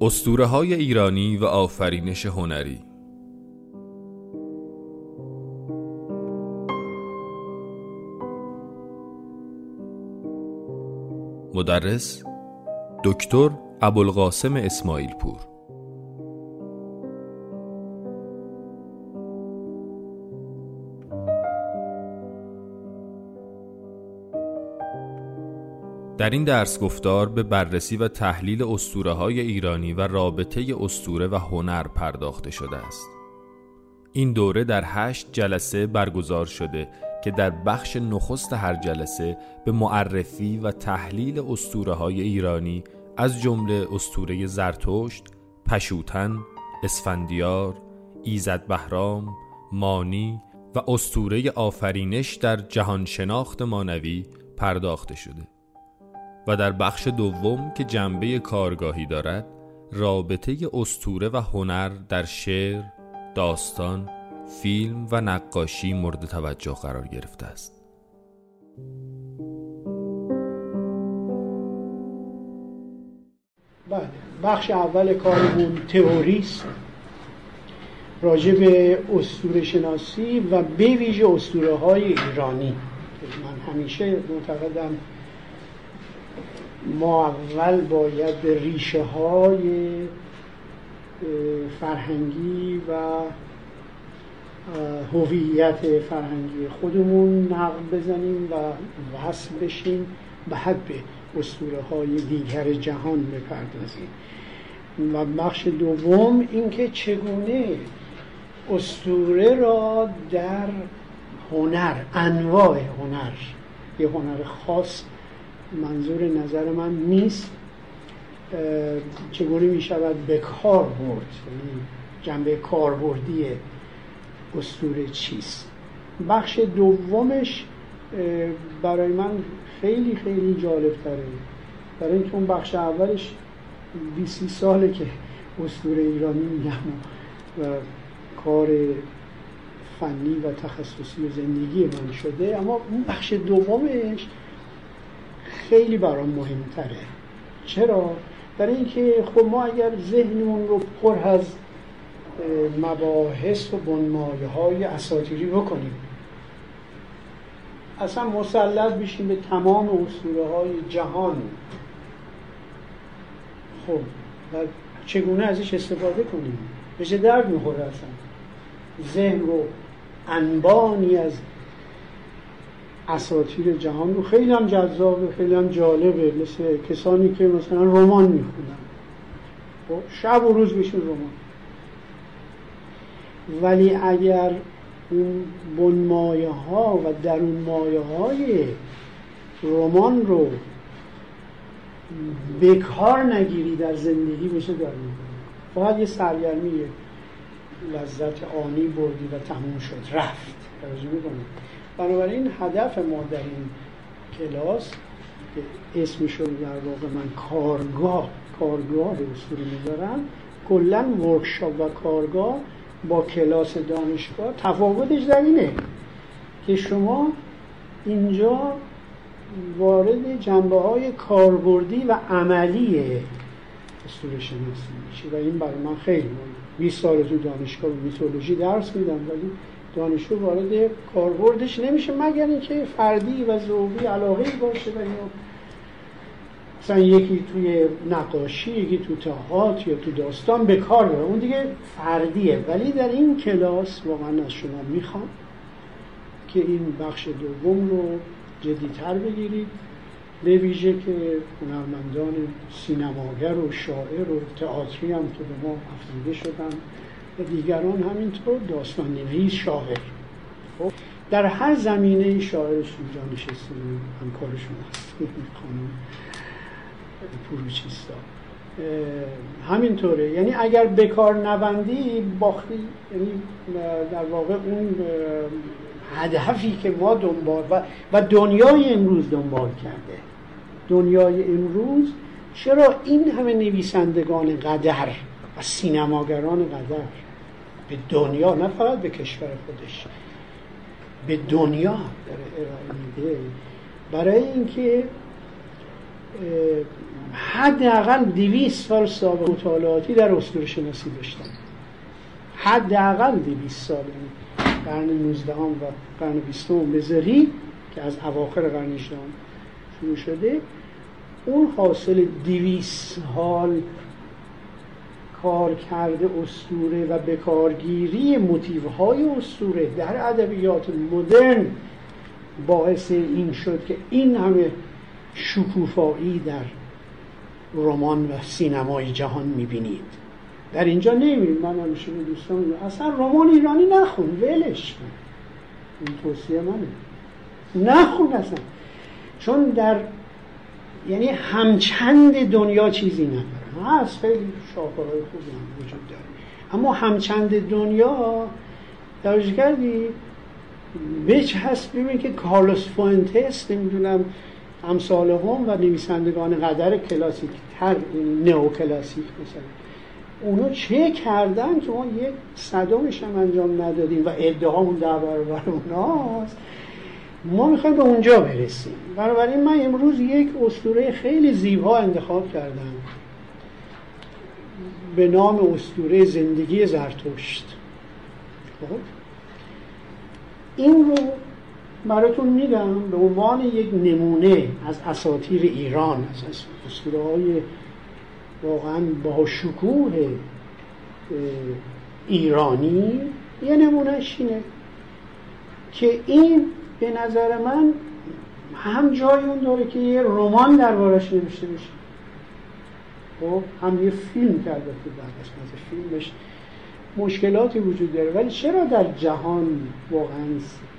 استوره های ایرانی و آفرینش هنری. مدرس دکتر ابوالقاسم اسماعیل پور در این درس گفتار به بررسی و تحلیل استوره های ایرانی و رابطه استوره و هنر پرداخته شده است. این دوره در هشت جلسه برگزار شده که در بخش نخست هر جلسه به معرفی و تحلیل استوره های ایرانی از جمله استوره زرتشت، پشوتن، اسفندیار، ایزد بهرام، مانی و استوره آفرینش در جهان شناخت مانوی پرداخته شده. و در بخش دوم که جنبه کارگاهی دارد رابطه استوره و هنر در شعر، داستان، فیلم و نقاشی مورد توجه قرار گرفته است. بله بخش اول کارمون تئوریست راجع به اسطوره شناسی و به ویژه اسطوره های ایرانی من همیشه معتقدم ما اول باید به ریشه های فرهنگی و هویت فرهنگی خودمون نقل بزنیم و وصل بشیم. بعد به اسطوره های دیگر جهان بپردازیم. و بخش دوم اینکه چگونه اسطوره را در هنر انواع هنر یه هنر خاص منظور نظر من نیست. چگونه می شود به کار برد؟ یعنی جنبه کاربردی استوره چیست؟ بخش دومش برای من خیلی خیلی جالب تره برای اینکه اون بخش اولش 20 ساله که استوره ایرانی میگم و کار فنی و تخصصی و زندگی من شده اما اون بخش دومش خیلی برام مهمتره. چرا؟ برای اینکه خب ما اگر ذهنمون رو پر از مباحث و بنمایه های اساطیری بکنیم اصلا مسلط بشیم به تمام اسطوره های جهان. خب و چگونه ازش استفاده کنیم؟ به چه درد می‌خوره اصلا؟ ذهن رو انبانی از اساطیر جهان رو خیلی هم جذابه خیلی هم جالبه. مثل کسانی که مثلا رمان می‌خونن. خب شب و روز بشین رمان. ولی اگر اون بنمایه ها و درون مایه های رمان رو بکار نگیری در زندگی بشه در فقط یه سرگرمی لذت آنی بردی و تموم شد. رفت. توجه می‌کنید بنابراین هدف ما در این کلاس که اسمشو در واقع من کارگاه کارگاه اصول می‌ذارم کلا ورکشاپ و کارگاه با کلاس دانشگاه تفاوتش در اینه که شما اینجا وارد جنبه های کاربردی و عملی اسطوره شناسی میشه و این برای من خیلی مهمه. 20 سال تو دانشگاه میتولوژی درس میدم ولی دانشجو وارد کاربردش نمیشه مگر اینکه فردی و ذوقی علاقه باشه و اینو مثلا یکی توی نقاشی یکی تو تاهات یا تو داستان به کار بره اون دیگه فردیه. ولی در این کلاس واقعا از شما می‌خوام که این بخش دوم رو جدیتر بگیرید. به ویژه که هنرمندان سینماگر و شاعر و تئاتری هم که به ما افزوده شدن. و دیگران همینطور داستان شاعر خب در هر زمینه شاعرش اینجا نشسته همکارشون هست خانم پروچیستا. همینطوره. یعنی اگر بکار نبندی باختی یعنی در واقع اون هدفی که ما دنبال و, و دنیای امروز دنبال کرده. دنیای امروز چرا این همه نویسندگان قدر و سینماگران قدر به دنیا نه فقط به کشور خودش به دنیا داره ارائه میده. برای اینکه حداقل دویست سال سابقه مطالعاتی در اسطوره شناسی داشتن حداقل دویست سال یعنی قرن 19 و قرن 20 بذاری که از اواخر قرن 18 شروع شده اون حاصل دویست حال کار کرده استوره و بکارگیری موتیوهای استوره در ادبیات مدرن باعث این شد که این همه شکوفایی در رمان و سینمای جهان می‌بینید. در اینجا نمی‌بینید من همیشه دوستان اصلا رمان ایرانی نخون ولش کن. این توصیه منه. نخون اصلا. چون در یعنی همچند دنیا چیزی نداره. هست خیلی شاهکارهای خوبی هم وجود داره. اما همچند دنیا درش کردی بچ هست. ببین که کارلوس فوینتس نمی‌دونم امثال هم و نویسندگان قدر کلاسیک تر نئو کلاسیک مثلا. اونو چه کردن که ما یک صدامش هم انجام ندادیم و ادعامون در برابر اوناست ما می‌خوایم به اونجا برسیم. بنابراین من امروز یک اسطوره خیلی زیبا انتخاب کردم. به نام اسطوره زندگی زرتشت. خب؟ این رو براتون میگم به عنوان یک نمونه از اساطیر ایران از اسطوره های واقعا با شکوه ایرانی. یه نمونهش اینه که این به نظر من هم جای اون داره که یه رمان دربارش نوشته بشه. خب هم یه فیلم که البته در قسمت فیلمش. مشکلاتی وجود داره. ولی چرا در جهان واقعا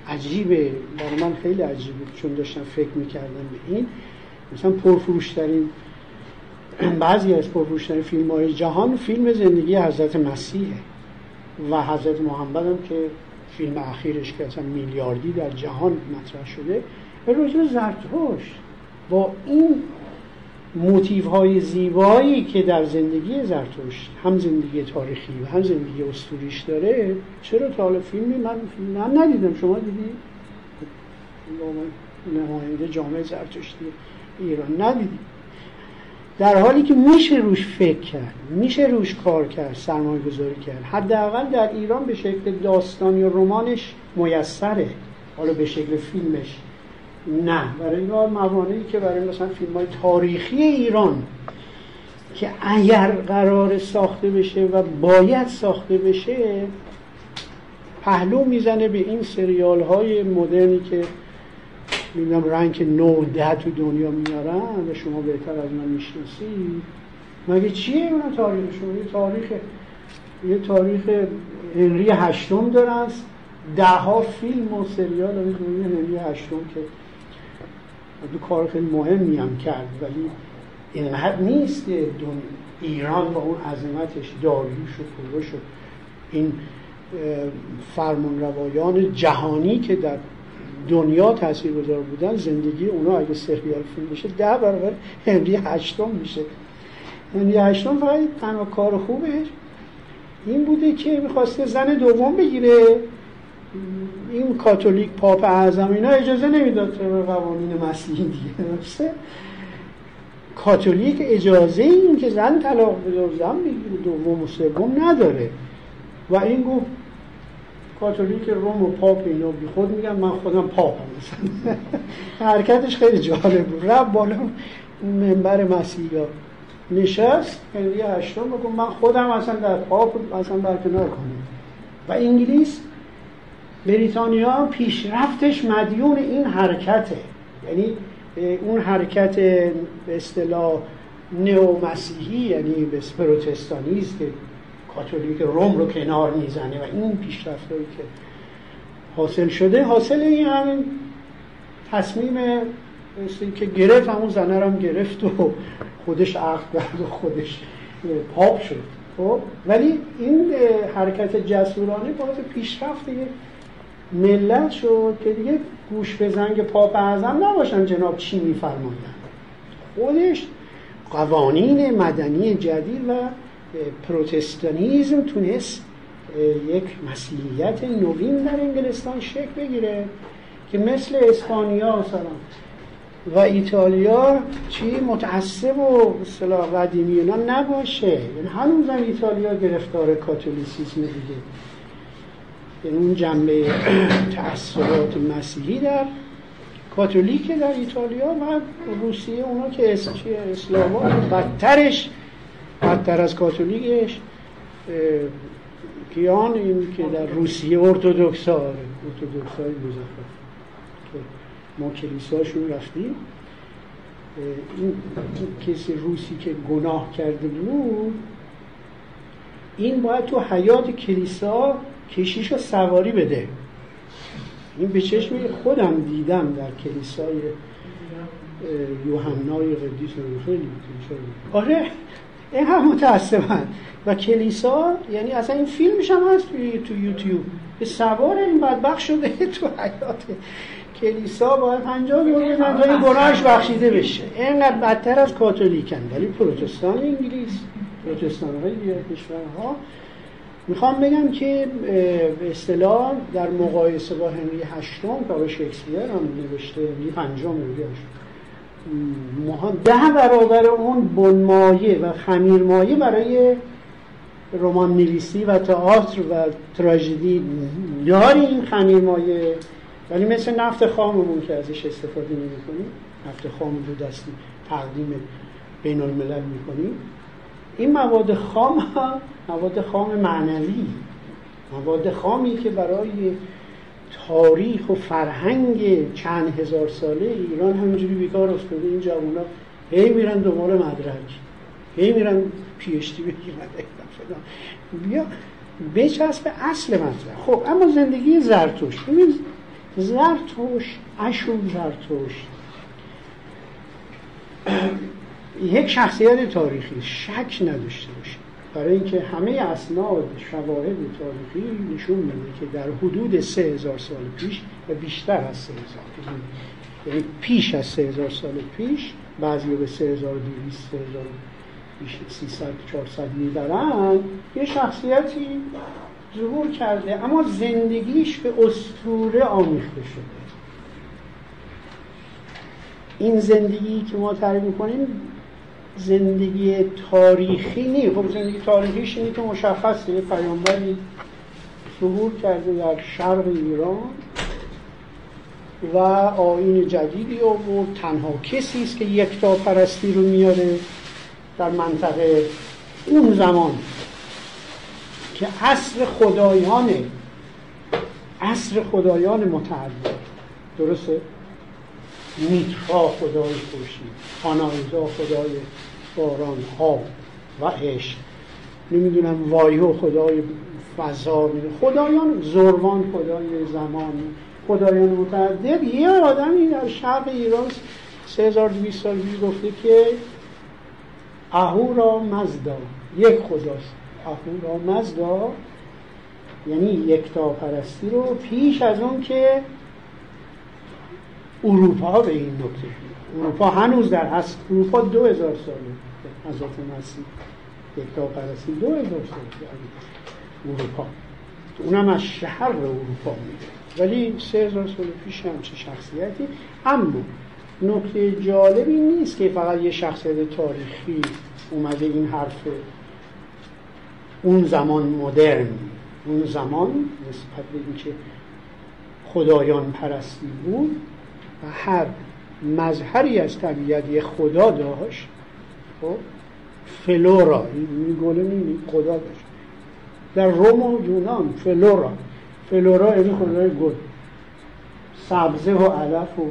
عجیبه؟ برای من خیلی عجیبه چون داشتم فکر می‌کردم به این. مثلا پرفروشترین بعضی از پرفروشترین فیلم های جهان فیلم زندگی حضرت مسیحه و حضرت محمد هم که فیلم اخیرش که اصلا میلیاردی در جهان مطرح شده به رجوع زرتشت. با این موتیف های زیبایی که در زندگی زرتشت هم زندگی تاریخی و هم زندگی استوریش داره. چرا تا حالا فیلمی من, من ندیدم. شما دیدی؟ نماینده جامعه زرتشتی ایران. ندیدی. در حالی که میشه روش فکر کرد میشه روش کار کرد سرمایه گذاری کرد. حداقل در ایران به شکل داستان یا رمانش میسره. حالا به شکل فیلمش. نه. برای این موانعی که برای مثلا فیلم های تاریخی ایران که اگر قرار ساخته بشه و باید ساخته بشه پهلو می‌زنه به این سریال های مدرنی که می‌دونم رنگ نو ده تو دنیا میارن و شما بهتر از من می‌شناسید مگه چیه اون تاریخشون یه تاریخ یه تاریخ هنری هشتم دارن. ده ها فیلم و سریال هنری هشتم که دو کار خیلی مهمی هم کرد ولی اینقدر نیست ایران با اون عظمتش داریوش و کوروش و این فرمان روایان جهانی که در دنیا تاثیر گذار بودن زندگی اونا اگه سریال فیلم بشه ده برابر هنری هشتم میشه. هنری هشتم فقط تنها کار خوبش این بوده که می‌خواسته زن دوم بگیره. این کاتولیک پاپ اعظم اینا اجازه نمی‌داد به قوانین مسیحی دیگه درسته؟ کاتولیک اجازه این که زن طلاق بده زن بگیره دوم و سوم نداره. و این گفت کاتولیک روم و پاپ اینا بی خود میگن من خودم پاپم. مثلا حرکتش خیلی جالب بود. رب بالا منبر مسیحی نشست هنری هشتم بگم من خودم اصلا در پاپ اصلا برکنار کنم. و انگلیس بریتانیا پیشرفتش مدیون این حرکته. یعنی اون حرکت به اصطلاح نئو مسیحی یعنی به پروتستانیست کاتولیک روم رو کنار می‌زنه و این پیشرفتهایی که حاصل شده حاصل این همین تصمیم که گرفت همون زنه هم گرفت و خودش عقد کرد و خودش پاپ شد. خب؟ ولی این حرکت جسورانه باعث پیشرفت ملت شد که دیگه گوش به زنگ پاپ اعظم نباشن جناب چی میفرمایند. خودش قوانین مدنی جدید و پروتستانیزم تونست یک مسیحیت نوین در انگلستان شکل بگیره که مثل اسپانیا مثلا و ایتالیا چی متعصب و اصطلاح قدیمی نباشه. یعنی هنوزم ایتالیا گرفتار کاتولیسیسم دیگه. یعنی اون جنبه تعصبات مسیحی در کاتولیک در ایتالیا و روسیه اونا که اسلاما بدترش بدتر از کاتولیکش کیان این که در روسیه ارتودکس ها ارتودکس های که ما کلیساشون رفتیم. این کسی روسی که گناه کرده بود این باید تو حیات کلیسا کشیش رو سواری بده. این به چشم خودم دیدم در کلیسای یوحنای قدیس خیلی آره این هم متاسفن و کلیسا یعنی اصلا این فیلمش هم هست تو یوتیوب. به سوار این بدبخ شده تو حیات کلیسا. باید پنجاه دور بزن تا این گناهش بخشیده بشه. اینقدر بدتر از کاتولیکن. ولی پروتستان انگلیس پروتستان های کشورها. می‌خوام بگم که به اصطلاح در مقایسه با هنری هشتم که شکسپیر هم نوشته هنری پنجم ده برابر اون بنمایه و خمیرمایه برای رمان نویسی و تئاتر و تراژدی داری این خمیرمایه. ولی مثل نفت خاممون که ازش استفاده نمی کنیم نفت خام رو دستی تقدیم بین الملل می این مواد خام مواد خام معنوی مواد خامی که برای تاریخ و فرهنگ چند هزار ساله ایران همینجوری بیکار افتاده. این جوونا هی میرن دنبال مدرک هی میرن پیشتی بگیرن. بیا بچسب اصل مطلب. خب اما زندگی زرتوش ببین زرتوش اشون زرتوش یک شخصیت تاریخی شک نداشته باشه. برای اینکه همه اسناد شواهد تاریخی نشون میده که در حدود سه هزار سال پیش و بیشتر از سه هزار یعنی پیش از سه هزار سال پیش بعضی به سه هزار دویست سه هزار سیصد چهارصد می‌برن یه شخصیتی ظهور کرده اما زندگیش به استوره آمیخته شده. این زندگی که ما تعریف می‌کنیم زندگی تاریخی نیست. خب زندگی تاریخیش اینه که مشخصه. یه پیامبری ظهور کرده در شرق ایران و آین جدیدی آورد تنها کسی است که یکتا پرستی رو میاره در منطقه اون زمان که عصر خدایانه عصر خدایان متعدد درسته؟ میترا خدای خوشی خانایزا خدای باران آب و عشق. نمی‌دونم وایو خدای فضا خدایان زروان خدای زمان خدایان متعدد. یه آدمی در شرق ایران 3200 سال پیش گفته که اهورا مزدا. یک خداست. اهورا مزدا یعنی یکتا پرستی رو پیش از اون که اروپا به این نکته اروپا هنوز در هست. اروپا دو هزار ساله حضرت مسیح یکتا پرستی دو هزار ساله اروپا. اونم از شهر اروپا میده ولی سه هزار سال پیش هم چه شخصیتی؟ اما نکته جالبی نیست که فقط یه شخصیت تاریخی اومده این حرف اون زمان مدرن. اون زمان نسبت به اینکه خدایان پرستی بود و هر مظهری از طبیعت یه خدا داشت خب فلورا این گله خدا داشت. در روم و یونان فلورا فلورا یعنی خدای گل. سبزه و علف و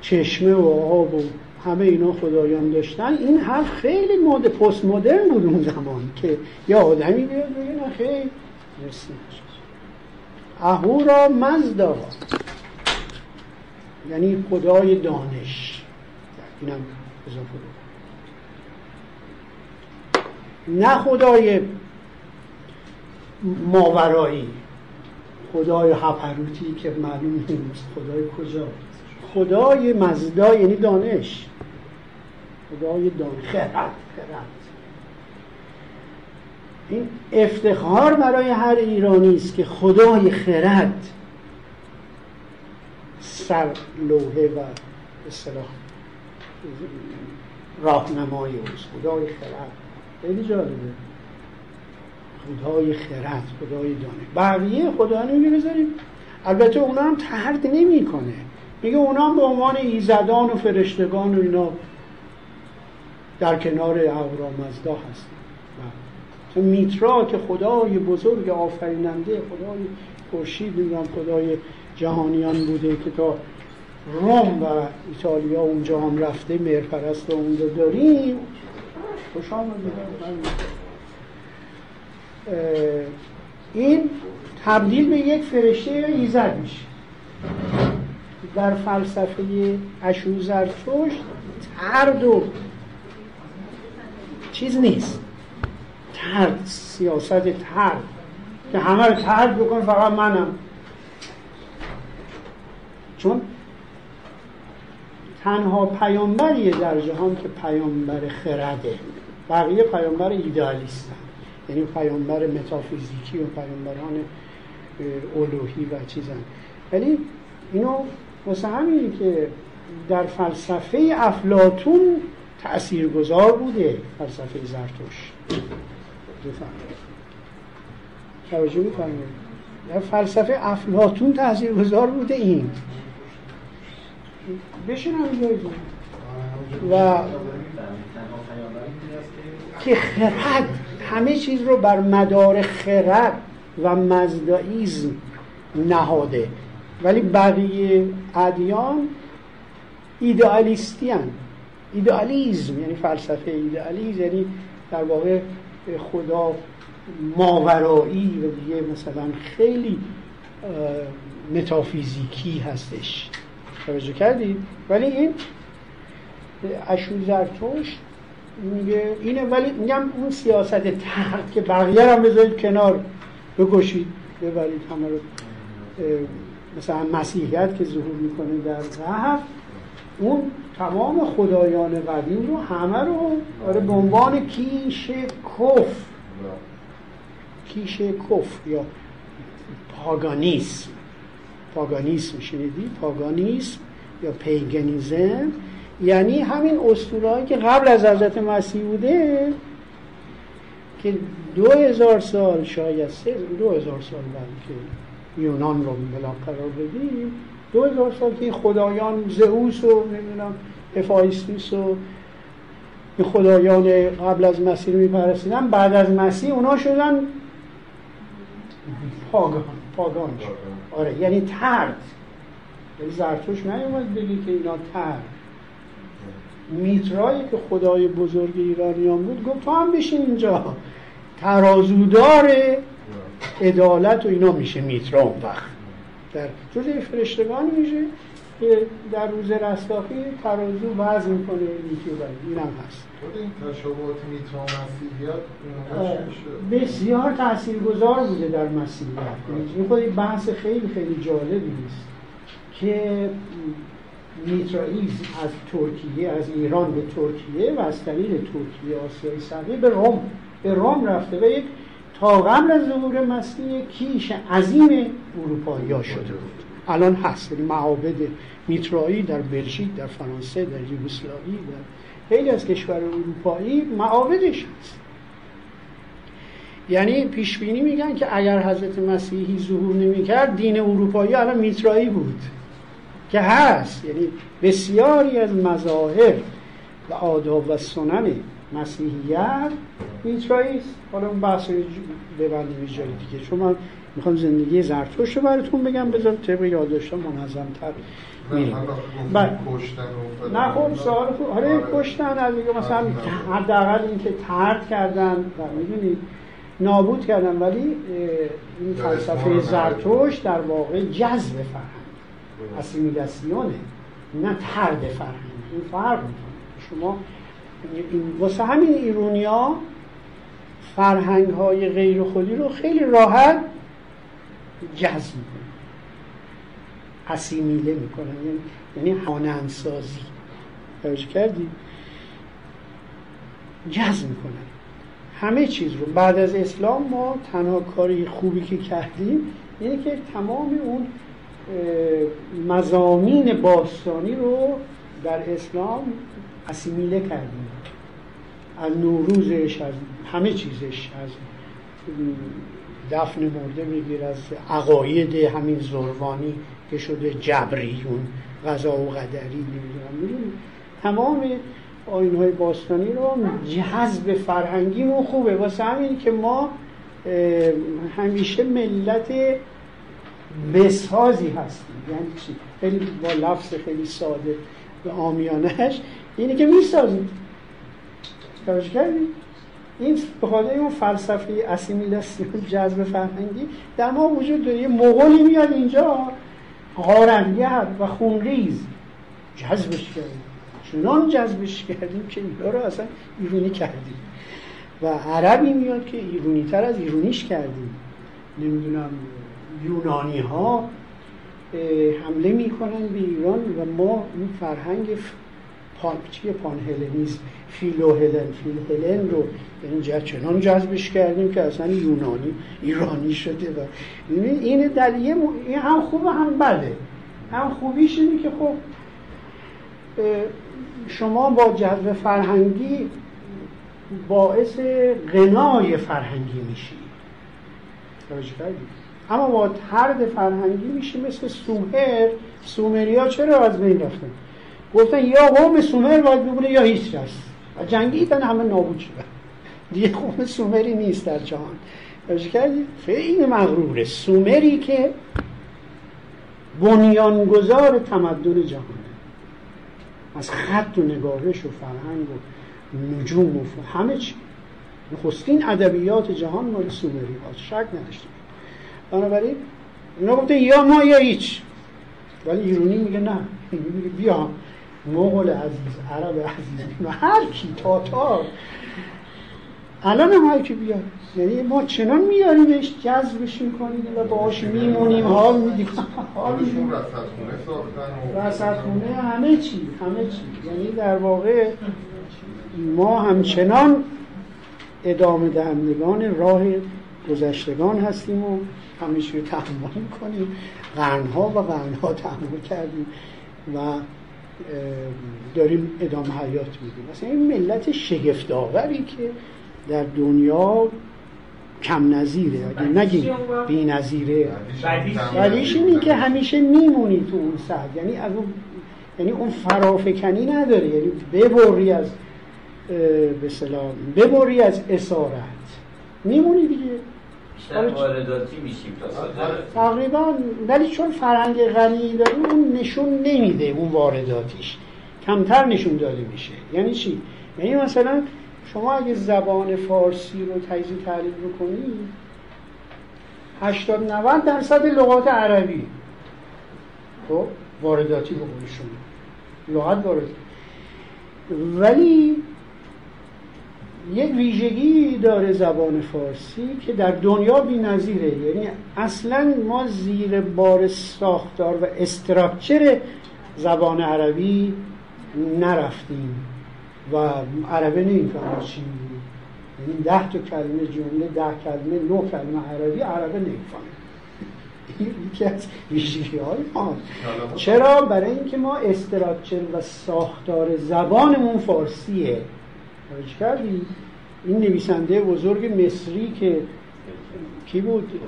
چشمه و آب و همه اینا خدایان داشتن. این حرف خیلی مد پست مدرن بود اون زمان که یا آدمی بیاد بگه نه خیلی اهورا مزدا. یعنی خدای دانش. اینم اضافه نه خدای ماورایی. خدای هپروتی که معلوم نیست. خدای کجا؟ خدای مزدا یعنی دانش. خدای دانش. خرد خرد. این افتخار برای هر ایرانی است که خدای خرد. سر لوحه و اصطلاح راهنمای اوست خدای خرد. خیلی جالبه. خدای خرد خدای دانه. بقیه خدا نمیگه بذاریم. البته اونا هم ترد نمی‌کنه. میگه اونا هم به عنوان ایزدان و فرشتگان و اینا در کنار اهورامزدا هستن. بله. میترا که خدای بزرگ آفریننده خدای خورشید میگم خدای جهانیان بوده که تا روم و ایتالیا اونجا هم رفته مرپرست اونجا داریم. خوش این تبدیل به یک فرشته یا ایزد میشه. در فلسفه اشو زرتشت ترد و چیز نیست. ترد سیاست ترد. که همه رو ترد بکن فقط منم. چون تنها پیامبریه در جهان که پیامبر خرده بقیه پیامبر ایدئالیستن یعنی پیامبر متافیزیکی و پیامبران الوهی و چیزن. ولی اینو واسه همینه که در فلسفه افلاتون گذار بوده فلسفه زرتوش توجه میفرمایید در فلسفه افلاتون گذار بوده این. بشین و که خرد همه چیز رو بر مدار خرد و مزدائیزم نهاده. ولی بقیه ادیان ایدئالیستی هن. ایدئالیزم یعنی فلسفه ایدئالیزم یعنی در واقع خدا ماورایی و دیگه مثلا خیلی متافیزیکی هستش. توجه کردید ولی این اشو زرتوش میگه اینه ولی میگم اون سیاست تحت که بقیه هم بذارید کنار بگشید ببرید همه رو مثلا مسیحیت که ظهور می‌کنه در غرب اون تمام خدایان قدیم رو همه رو آره به عنوان کیش کف. کیش کف یا پاگانیسم. پاگانیسم شنیدی؟ پاگانیسم یا پیگنیزم یعنی همین اسطورهایی که قبل از حضرت مسیح بوده که دو هزار سال شاید سه دو هزار سال که یونان رو بلا قرار بدیم دو هزار سال که خدایان زئوس و نمی‌دونم افایستوس و خدایان قبل از مسیح میپرستیدن بعد از مسیح اونا شدن پاگان. پاگان آره یعنی ترد یعنی زرتوش نیومد بگی که اینا ترد میترایی که خدای بزرگ ایرانیان بود گفت تو هم بشین اینجا. ترازودار عدالت و اینا میشه میترا اون وقت. در جزء فرشتگان میشه. که در روز رستاخی ترازو وزن می‌کنه یکی و این هم هست این تشابهات میترا مسیحیت بسیار تاثیرگذار بوده در مسیحیت. این خود بحث خیلی خیلی جالبی است که میترائیز از ترکیه از ایران به ترکیه و از طریق ترکیه آسیای صغیر به روم به روم رفته و یک تا قبل از ظهور مسیح کیش عظیم اروپایی ها شده بود. الان هست. یعنی معابد میترایی در بلژیک در فرانسه در یوگسلاوی در خیلی از کشور اروپایی معابدش هست. یعنی پیش بینی میگن که اگر حضرت مسیحی ظهور نمی‌کرد دین اروپایی الان میترایی بود که هست. یعنی بسیاری از مظاهر و آداب و سنن مسیحیت میترایی است. حالا اون بحث ببندیم یه جای دیگه. چون من می‌خوام زندگی زرتوش رو براتون بگم بذار طبق یادداشتم منظم تر میریم بله. نه خب سوال خوب. آره کشتن از مثلا حداقل اینکه ترد کردن و می‌دونید نابود کردن ولی این فلسفه زرتوش در واقع جذب فرهنگ. اسیمیلاسیونه نه ترد فرهنگ. این فرق شما این واسه همین ایرونیا فرهنگ های غیر خودی رو خیلی راحت جذب می‌کنن اسیمیله می‌کنن یعنی هانند سازی توجه کردی. جذب می‌کنن همه چیز رو. بعد از اسلام ما تنها کاری خوبی که کردیم اینه که تمام اون مزامین باستانی رو در اسلام اسیمیله کردیم. از نوروزش از همه چیزش از دفن مرده میگیر از عقاید همین زروانی که شده جبریون غذا و قدری نمی‌دونم. تمام آین های باستانی رو جذب فرهنگیمون خوبه. واسه همین که ما همیشه ملت بسازی هستیم. یعنی چی؟ خیلی با لفظ خیلی ساده و آمیانش اینه که می‌سازیم. توجه کردید این خاطر اون فلسفه اسیمیلاسیون جذب فرهنگی در ما وجود داره. یه مغولی میاد اینجا غارنگر و خونریز. جذبش کردیم. چنان جذبش کردیم که اینا رو اصلا ایرونی کردیم. و عربی میاد که ایرونی تر از ایرونیش کردیم. نمی‌دونم یونانی ها حمله می‌کنن به ایران و ما این فرهنگ پان چیه پان هلنیزم فیلو هلن فیل هلن رو اینجا چنان جذبش کردیم که اصلا یونانی ایرانی شده و این دلیه این هم خوبه هم بده. هم خوبیش اینه که خب شما با جذب فرهنگی باعث غنای فرهنگی میشی. اما با ترد فرهنگی میشی مثل سومر. سومریا چرا از بین رفتن گفتن یا قوم سومر باید بگونه یا هیچ کس. و جنگیدن همه نابود شدن. دیگه قوم سومری نیست در جهان. کردی؟ خیلی مغروره. سومری که بنیانگذار تمدن جهان. از خط و نگارش و فرهنگ و نجوم و همه چی. نخستین ادبیات جهان مال سومری ها شک نداشتیم بنابراین اینا گفته یا ما یا هیچ. ولی ایرونی میگه نه. میگه بیا. مغول عزیز عرب عزیز هر کی تاتار الان هم هر کی بیاد. یعنی ما چنان میاریمش جذبش می‌کنیم و باهاش میمونیم. حال میدیم. حال میدیم خونه همه چی همه چی. یعنی در واقع ما همچنان ادامه دهندگان راه گذشتگان هستیم و همیشه تحمل می‌کنیم. قرنها و قرنها تحمل کردیم. و داریم ادامه حیات میدیم. مثلا این ملت شگفتآوری که در دنیا کم نظیره. اگه نگیم بی نظیره ولیش اینه که همیشه میمونی تو اون سد یعنی از اون یعنی اون فرافکنی نداره. یعنی ببری از به سلام ببری از اسارت. میمونی دیگه. وارداتی میشیم تقریبا ولی چون فرهنگ غنی داریم اون نشون نمیده اون وارداتیش. کمتر نشون داده میشه. یعنی چی؟ یعنی مثلا شما اگه زبان فارسی رو تجزیه تحلیل بکنید 80 90 درصد لغات عربی. خب وارداتی بقول شما. لغت وارداتی. ولی یک ویژگی داره زبان فارسی که در دنیا بی نظیره یعنی اصلا ما زیر بار ساختار و استراکچر زبان عربی نرفتیم و عربه نمی‌فهمه یعنی ده تا کلمه جمله ده کلمه نو کلمه عربی عربه نمی‌فهمه. یکی از ویژگی های ما. چرا؟ برای اینکه ما استراکچر و ساختار زبانمون فارسیه. توجه کردی. این نویسنده بزرگ مصری که کی بود؟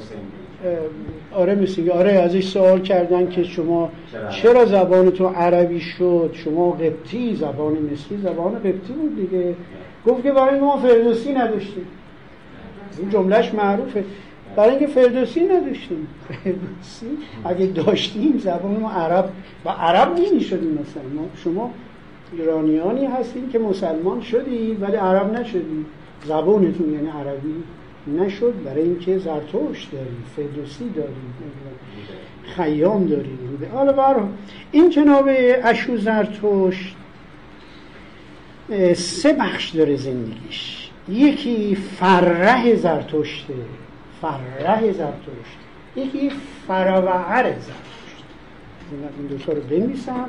آره مثل آره ازش سوال کردن که شما چرا؟ زبان تو عربی شد؟ شما قبطی زبان مصری زبان قبطی بود دیگه. گفت که برای ما فردوسی نداشتیم. این جملهش معروفه. برای اینکه فردوسی نداشتیم. فردوسی؟ اگه داشتیم زبان ما عرب و عرب نمی شدیم مثلا شما ایرانیانی هستیم که مسلمان شدید ولی عرب نشدید زبانتون یعنی عربی نشد برای اینکه زرتوش داریم فردوسی داریم خیام داریم حالا برای این جناب اشو زرتوش سه بخش داره زندگیش. یکی فرح زرتشته فرح زرتشت. یکی فروعر زرتشت. این دوتا رو بنویسم.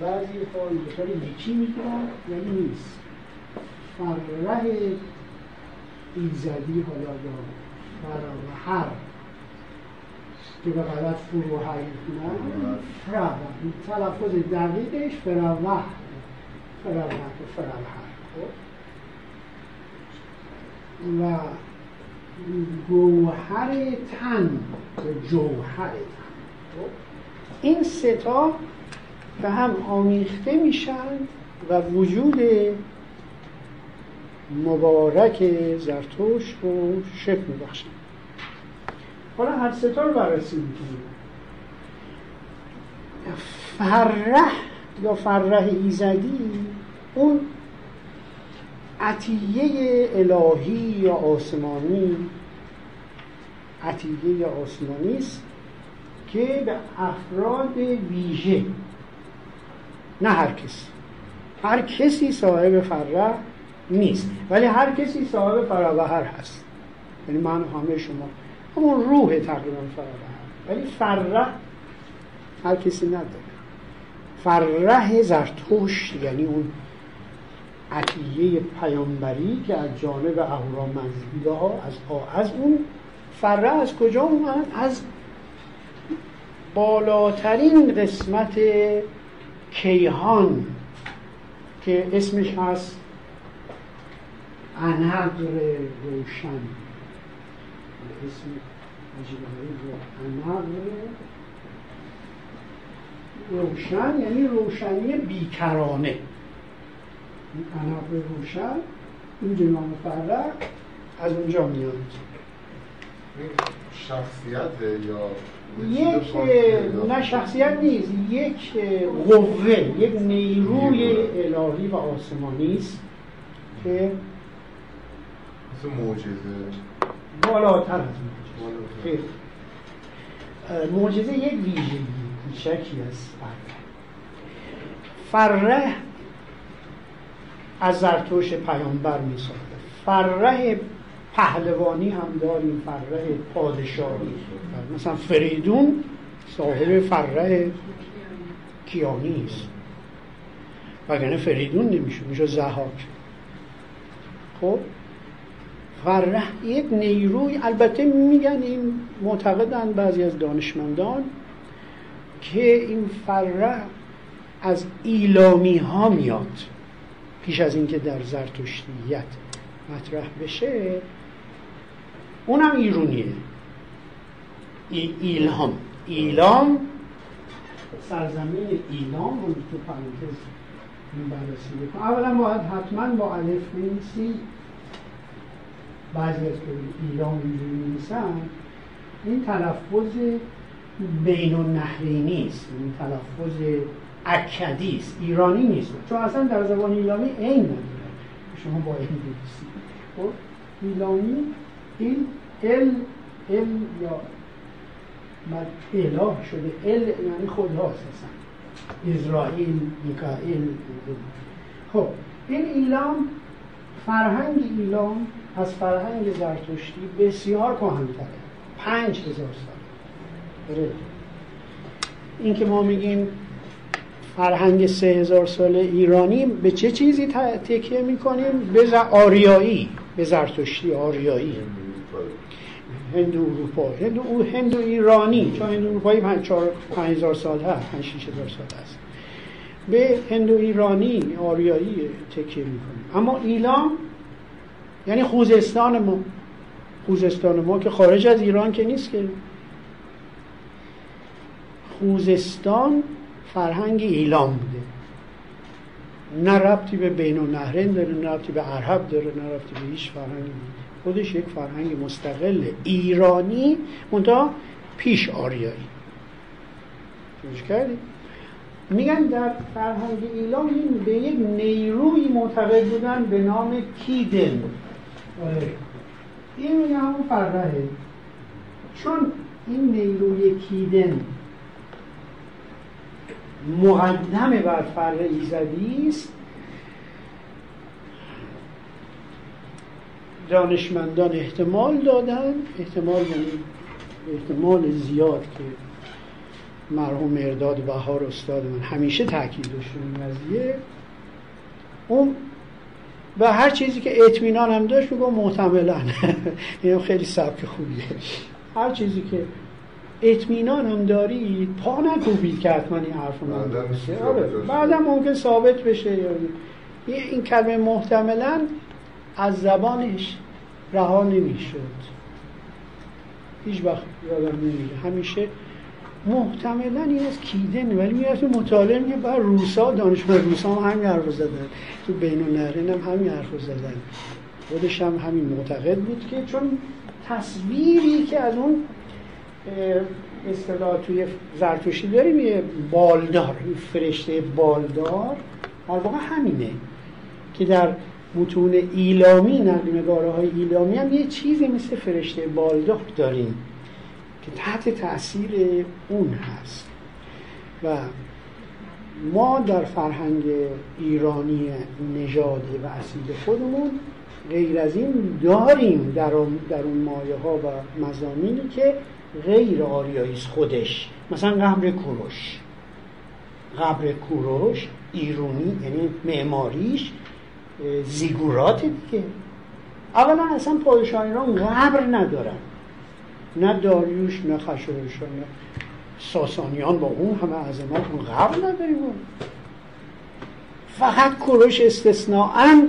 بعضی خواهی دوتا رو یکی می‌گیرم یعنی نیست. فرح ایزدی حالا یا فراهر که به غلط فروهر می‌کنن فروه تلفظ دقیقش فروه فروه فروهر خب؟ و گوهر تن جوهر تن. خب؟ این ستا به هم آمیخته میشن و وجود مبارک زرتوش رو شکل میبخشن. حالا هر ستا رو بررسی می‌کنیم. فرح یا فرح ایزدی اون عطیه الهی یا آسمانی عطیه آسمانی است که به افراد ویژه. نه هر کسی. هر کسی صاحب فرح نیست. ولی هر کسی صاحب فراوهر هست. یعنی من همه شما. همون روح تقریبا فراوهر ولی فرح هر کسی نداره. فرح زرتوش یعنی اون عطیه پیامبری که از جانب اهورامزدا ها از از اون فره از کجا اومد؟ از بالاترین قسمت کیهان که اسمش هست انقر روشن. اسم انقر روشن یعنی روشنی بیکرانه. انقر روشن این جنام فرق از اونجا میاد. شخصیت یا یک نه شخصیت نیست. یک قوه یک نیروی الهی و آسمانی است که مثل معجزه. بالاتر از معجزه. معجزه یک ویژگی کوچکی از فره از زرتوش پیامبر می فره پهلوانی هم داریم فره پادشاهی. مثلا فریدون صاحب فره کیانی است. وگرنه فریدون نمیشه میشه زهاک. خب فره یک نیروی البته میگن این معتقدن بعضی از دانشمندان که این فره از ایلامی ها میاد پیش از اینکه در زرتشتیت. مطرح بشه اونم ایرونیه. ای ایلهام ایلام سرزمین ایلام رو تو پرانتز بررسی بکنم اولا باید حتما با الف بنویسی بعضی از ایلام اینجوری می‌نویسن. این تلفظ بین النهرینی است این تلفظ اکدی است ایرانی نیست. چون اصلا در زبان ایلامی عین نداره. شما با این بنویسید خب؟ ایلامی این ال ال یا اله شده. ال یعنی خداست اصلا. اسرائیل میکائیل خب این ایلام فرهنگ ایلام از فرهنگ زرتشتی بسیار کهن‌تره. پنج هزار سال. بله. این که ما میگیم فرهنگ سه هزار سال ایرانی به چه چیزی تکیه می‌کنیم؟ به آریایی. به زرتشتی آریایی. هندو اروپا. هندو او هندو ایرانی. چون هندو اروپایی پنج چهار پنج هزار سال هست. پنج شیش هزار سال هست. به هندو ایرانی آریایی تکیه می‌کنیم. اما ایلام یعنی خوزستان ما. خوزستان ما که خارج از ایران که نیست که. خوزستان فرهنگ ایلام بوده. نه ربطی به بین و نهرین داره نه ربطی به عرب داره نه ربطی به هیچ فرهنگی خودش یک فرهنگ مستقل ایرانی منتها پیش آریایی کردی؟ میگن در فرهنگ ایلام به یک نیروی معتقد بودن به نام کیدن. این میگه همون فرقه چون این نیروی کیدن مقدم بر فرق ایزدی است. دانشمندان احتمال دادن. احتمال یعنی احتمال زیاد که مرحوم مرداد بهار استاد من همیشه تاکید داشت این قضیه. اون و هر چیزی که اطمینان هم داشت میگم محتملا خیلی سبک خوبیه. هر چیزی که اطمینان هم داری پا نکوبید که حتما این حرف رو آره. بعدم ممکن ثابت بشه این. کلمه محتملا از زبانش رها نمی‌شد. هیچ وقت یادم نمیگه همیشه محتملا این از کیدن ولی می‌رفت مطالعه میگه بر روسا دانشمند روسا هم همین حرف زدن. تو بین النهرین هم همین حرف زدن. خودش هم همین معتقد بود که چون تصویری که از اون اصطلاح توی زرتشتی داریم یه بالدار فرشته بالدار. در واقع همینه که در متون ایلامی نقل های ایلامی هم یه چیزی مثل فرشته بالدار داریم که تحت تاثیر اون هست. و ما در فرهنگ ایرانی نژادی و اصیل خودمون غیر از این داریم در در اون مایه ها و مزامینی که غیر آریایی خودش. مثلا قبر کوروش. قبر کوروش ایرونی یعنی معماریش زیگورات دیگه. اولا اصلا پادشاه ایران قبر ندارن. نه داریوش نه خشایارشا نه ساسانیان با اون همه عظمت اون قبر نداریم. فقط کوروش استثناعا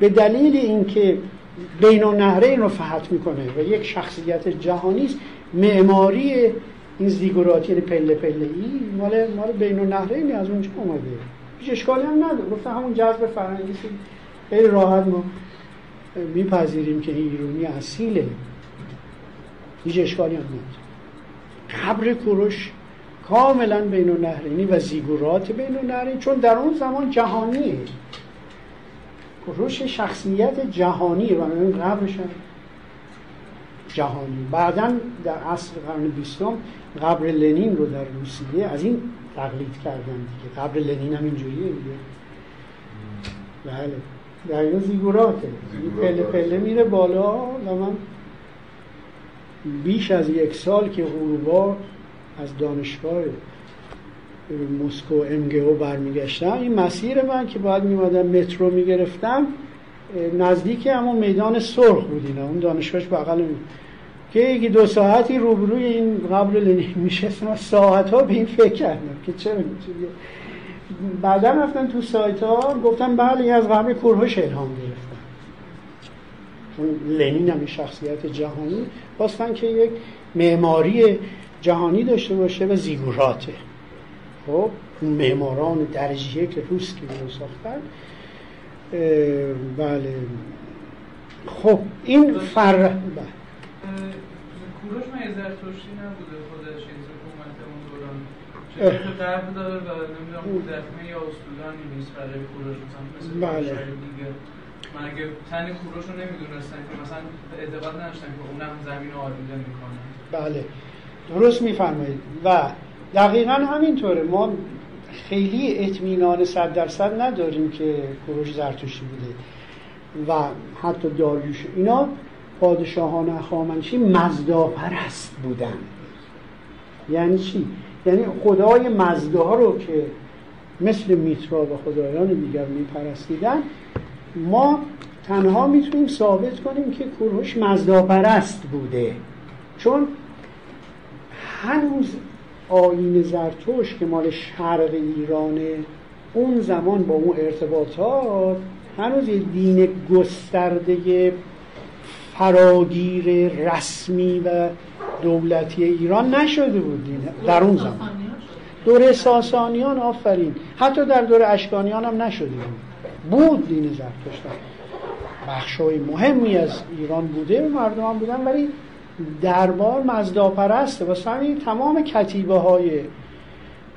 به دلیل اینکه بین نهرین رو فحط می‌کنه و یک شخصیت جهانی است معماری این زیگورات یعنی پله پله ای مال مال بین النهرین از اونجا اومده. هیچ اشکالی هم نداره. گفتم همون جذب فرهنگی خیلی راحت ما میپذیریم که این ایرونی اصیله. هیچ اشکالی هم نداره. قبر کوروش کاملا بین النهرینی و زیگورات بین النهرین چون در اون زمان جهانیه. کوروش شخصیت جهانیه و این قبرش جهانی. بعدا در عصر قرن بیستم قبر لنین رو در روسیه از این تقلید کردن دیگه. قبر لنین هم اینجوریه دیگه. بله. در این زیگوراته. پله پله میره بالا. و من بیش از یک سال که غروبا از دانشگاه مسکو امگو برمیگشتم این مسیر من که باید میمادم مترو می‌گرفتم. نزدیک همون میدان سرخ بود اون دانشگاهش بغل که یکی دو ساعتی روبروی این قبر لنین میشستم ساعت ها به این فکر کردم که چرا بعدا رفتن تو سایت ها گفتم بله از قبر کرهش الهام گرفتن. چون لنین هم شخصیت جهانی باستن که یک معماری جهانی داشته باشه و زیگوراته. خب معماران درجیه که روس که ساختن بله. خب این فر بله. کوروش من زرتشتی نبوده؟ خودش این حکومت اون دوران. چه غرب داره و نمی‌دونم دفمه یا استودانی نیست برای کوروش. مثلا مثل بله. دیگه. من اگه تن کوروش رو نمی‌دونستن که مثلا اعتقاد نداشتن که اونم زمین آلوده می‌کنن بله. درست میفرمایید. و دقیقا همینطوره. ما خیلی اطمینان صد درصد نداریم که کوروش زرتشتی بوده. و حتی داریوش اینا پادشاهان اخامنشی مزداپرست بودن. یعنی چی؟ یعنی خدای مزدا رو که مثل میترا و خدایان دیگر میپرستیدن ما تنها می‌تونیم ثابت کنیم که کوروش مزداپرست بوده. چون هنوز آین زرتوش که مال شرق ایرانه اون زمان با اون ارتباطات هنوز یه دین گسترده فراگیر رسمی و دولتی ایران نشده بود دینه در اون زمان. دوره ساسانیان آفرین. حتی در دوره اشکانیان هم نشده بود. بود دین زرتشت. بخشای مهمی از ایران بوده مردم هم بودن ولی دربار مزداپرسته و همین تمام کتیبه های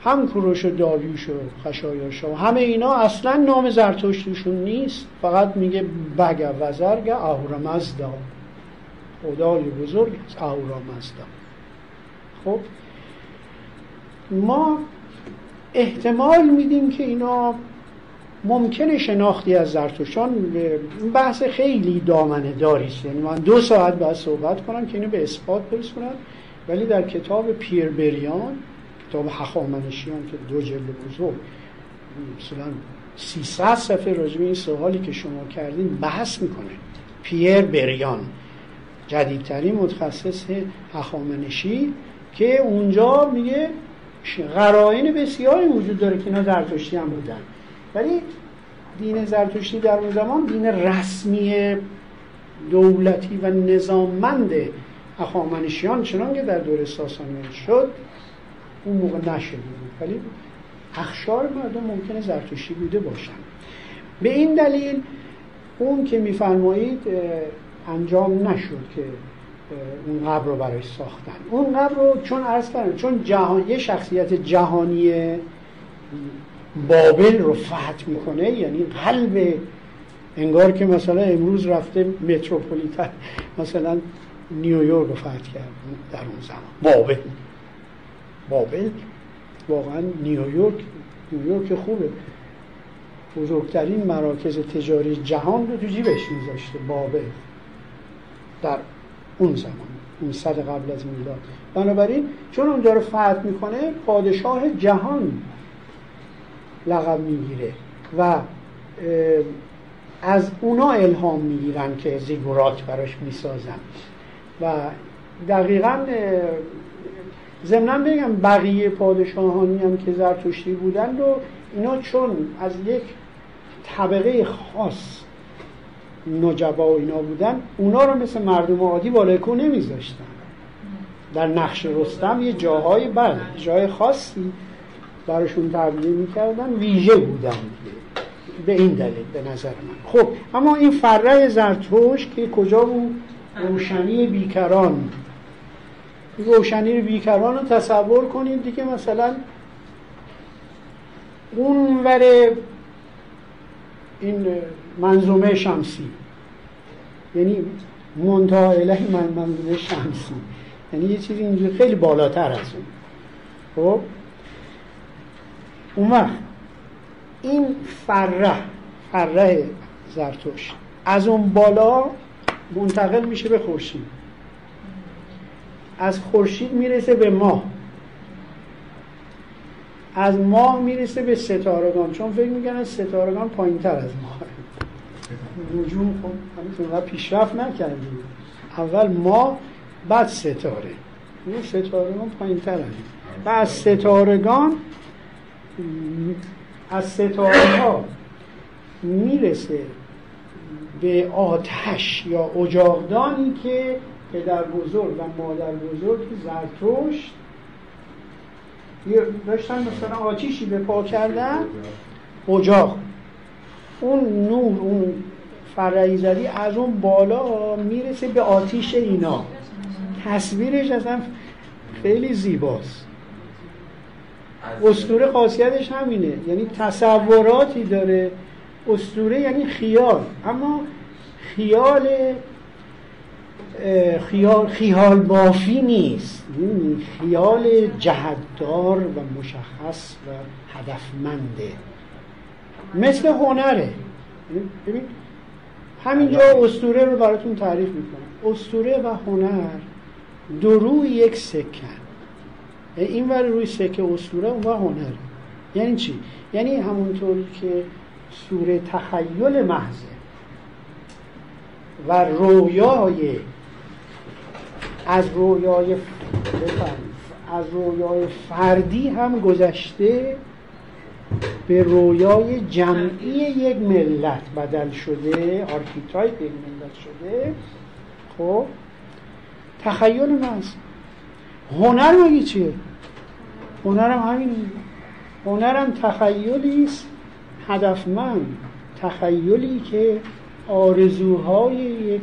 هم کوروش و داریوش و خشایارشا و همه اینا اصلا نام زرتشتیشون نیست. فقط میگه بگه وزرگ اهورامزدا خدای بزرگ اهورامزدا خب ما احتمال میدیم که اینا ممکنه شناختی از زرتشتان بحث خیلی دامنه داری یعنی من دو ساعت باید صحبت کنم که اینو به اثبات برسونم ولی در کتاب پیر بریان کتاب هخامنشیان که دو جلد بزرگ مثلا 300 صفحه راجع این سوالی که شما کردین بحث می‌کنه. پیر بریان جدیدترین متخصص هخامنشی که اونجا میگه قرائن بسیاری وجود داره که اینا زرتشتی هم بودن. ولی دین زرتشتی در اون زمان دین رسمی دولتی و نظاممند اخامنشیان چنان که در دور ساسانیان شد اون موقع بود. ولی اخشار مردم ممکنه زرتشتی بوده باشن. به این دلیل اون که میفرمایید انجام نشد که اون قبر رو برای ساختن. اون قبر رو چون عرض کردم چون جهان یه شخصیت جهانی بابل رو فتح می‌کنه یعنی قلب انگار که مثلا امروز رفته متروپولیتن مثلا نیویورک رو فتح کرد در اون زمان. بابل. بابل؟ واقعا نیویورک نیویورک خوبه. بزرگترین مراکز تجاری جهان رو تو جیبش میذاشته بابل. در اون زمان اون صد قبل از میلاد. بنابراین چون اون داره فتح می‌کنه پادشاه جهان لقب می‌گیره و از اونا الهام می‌گیرن که زیگورات براش می‌سازن. و دقیقا ضمنا بگم بقیه پادشاهانی هم که زرتشتی بودن رو اینا چون از یک طبقه خاص نجبا و اینا بودن اونا رو مثل مردم عادی بالای کو نمیذاشتن. در نقش رستم یه جاهای بله جای خاصی. براشون تبدیل می‌کردن ویژه بودن به این دلیل به نظر من. خب اما این فره زرتوش که کجا بود؟ روشنی بیکران. روشنی بیکران رو تصور کنید دیگه مثلا اون ور این منظومه شمسی. یعنی منتها الهی من منظومه شمسی. یعنی یه چیزی اینجوری خیلی بالاتر از اون. خب؟ اون وقت این فره فره زرتوش از اون بالا منتقل میشه به خورشید. از خورشید می‌رسه به ماه. از ماه می‌رسه به ستارگان. چون فکر می‌کنن ستارگان پایین تر از ماه. نجوم خب پیشرفت نکردیم. اول ماه بعد ستاره. این ستارگان پایین تر از ستارگان از ستاره ها می‌رسه به آتش یا اجاقدانی که پدر بزرگ و مادر بزرگ زرتشت داشتن مثلا آتیشی به پا کردن؟ اجاق. اون نور اون فرعیزدی از اون بالا می‌رسه به آتیش اینا. تصویرش اصلا خیلی زیباست. استوره خاصیتش همینه. یعنی تصوراتی داره. استوره یعنی خیال. اما خیال خیال خیال بافی نیست. یعنی خیال جهتدار و مشخص و هدفمنده. مثل هنره. ببین همینجا اسطوره رو براتون تعریف می‌کنم. اسطوره و هنر دو روی یک سکن. این ور روی سکه اسطوره و هنر. یعنی چی؟ یعنی همونطوری که سوره تخیل محضه و رویای از رویای از رویای فردی هم گذشته به رویای جمعی یک ملت بدل شده archetype یک ملت شده. خب تخیل محض. هنر مگه چیه؟ هنرم همین هنرم تخیلی است. هدفمند تخیلی که آرزوهای یک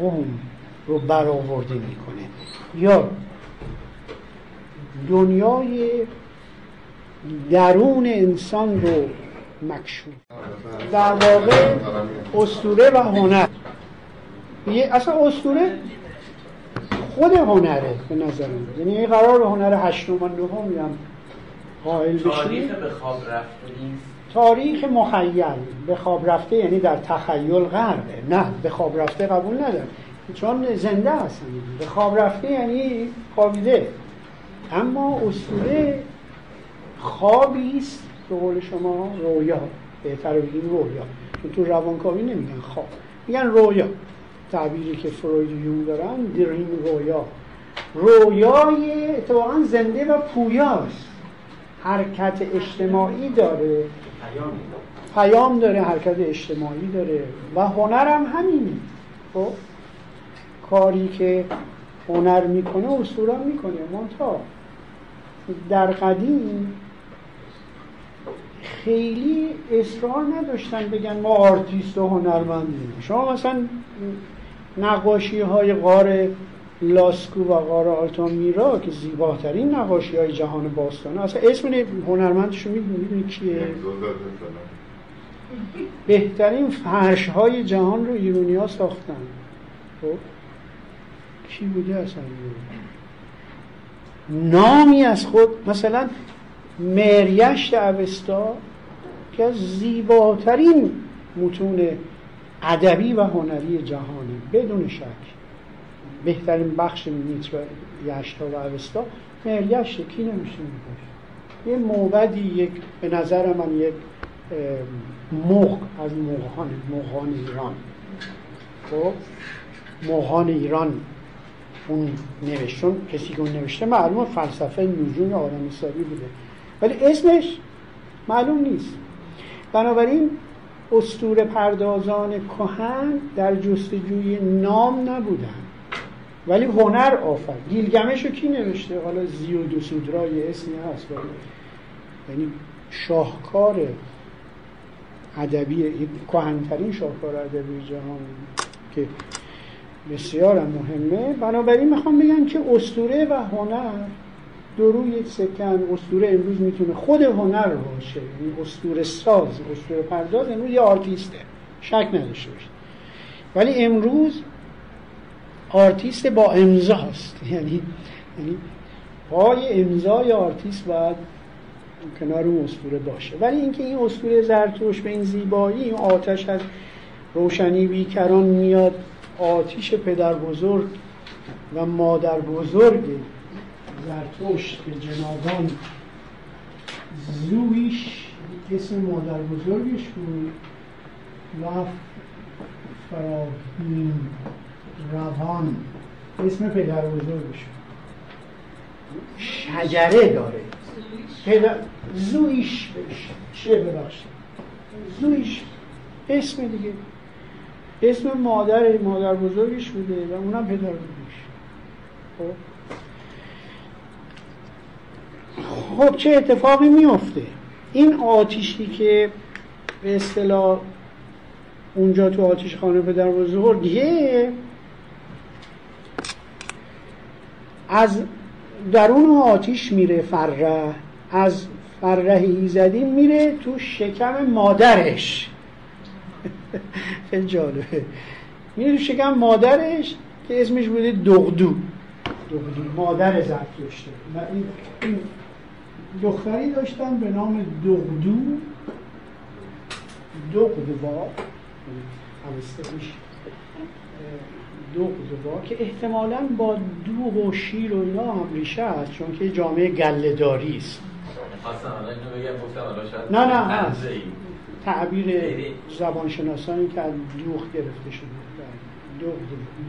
قوم رو برآورده می‌کنه. یا دنیای درون انسان رو مکشوف. در واقع استوره و هنر. اصلا استوره خود هنره به نظر من. یعنی قرار هنر هشتم و نهم هم قائل بشیم تاریخ به خواب رفته تاریخ مخیل. به خواب رفته یعنی در تخیل غرقه نه به خواب رفته قبول ندارم. چون زنده هستن به خواب رفته یعنی خوابیده. اما اصوله خوابی است به قول شما رویا. بهتر بگیم رویا. چون تو روانکاوی نمیگن خواب. میگن رویا. تعبیری که فروید و یون دارن دریم رویا. رویای اتفاقا زنده و پویاست. حرکت اجتماعی داره. پیام داره حرکت اجتماعی داره. و هنر هم همینه. خب؟ کاری که هنر می‌کنه اصولا می‌کنه. منتها در قدیم خیلی اصرار نداشتن بگن ما آرتیست و هنرمندیم. شما مثلا نقاشی های غار لاسکو و غار آلتامیرا که زیباترین نقاشی های جهان باستانه اصلا اسم هنرمندشو می‌دونی کیه؟ بهترین فرش های جهان رو ایرونی ها ساختن. خب؟ کی بوده اصلا نامی از خود مثلا مریشت اوستا که از زیباترین متون ادبی و هنری جهانه بدون شک. بهترین بخش میتر یشتا و اوستا مریشت کی نمیشه یه موبدی یک به نظر من یک مغ از مغان مغان ایران. خب؟ مغان ایران اون نوشتون کسی که اون نوشته معلومه فلسفه نجوم آدم ساری بوده. ولی اسمش معلوم نیست. بنابراین استور پردازان کهن در جستجوی نام نبودن. ولی هنر آفر. گیلگمش رو کی نوشته؟ حالا زیود و سودرای اسمی هست یعنی شاهکار ادبی کهنترین شاهکار ادبی جهان که بسیار مهمه. بنابراین می‌خوام بگم که استوره و هنر درو یک سکن استوره امروز می‌تونه خود هنر باشه یعنی استوره ساز استوره پرداز امروز یه آرتیسته. شک نداشته باشید. ولی امروز آرتیست با امضاست یعنی یعنی پای امضای آرتیست باید کنار اون اسطوره باشه. ولی اینکه این اسطوره زرتشت به این زیبایی این آتش از روشنی بیکران میاد آتیش پدر بزرگ و مادر بزرگ زرتشت به جنابان زویش اسم مادر بزرگش بود. و فراهیم روان اسم پدر بزرگش شجره داره. پدر زویش چه ببخشید. زویش اسم دیگه. اسم مادر مادر بزرگش بوده و اونم پدر بزرگش خب؟ خب چه اتفاقی میفته این آتیشی که به اصطلاح اونجا تو آتیش خانه پدر بزرگه از درون آتیش میره فره از فره ایزدی میره تو شکم مادرش. خیلی جالبه. میره تو شکم مادرش که اسمش بوده دغدو. دغدو مادر زرتشته این دختری داشتن به نام دغدو. دغدوا. دغدوا که احتمالا با دوغ و شیر و اینا هم ریشه است چون که جامعه گلهداری است. نه نه هست تعبیر زبانشناسانی که از دوغ گرفته شده.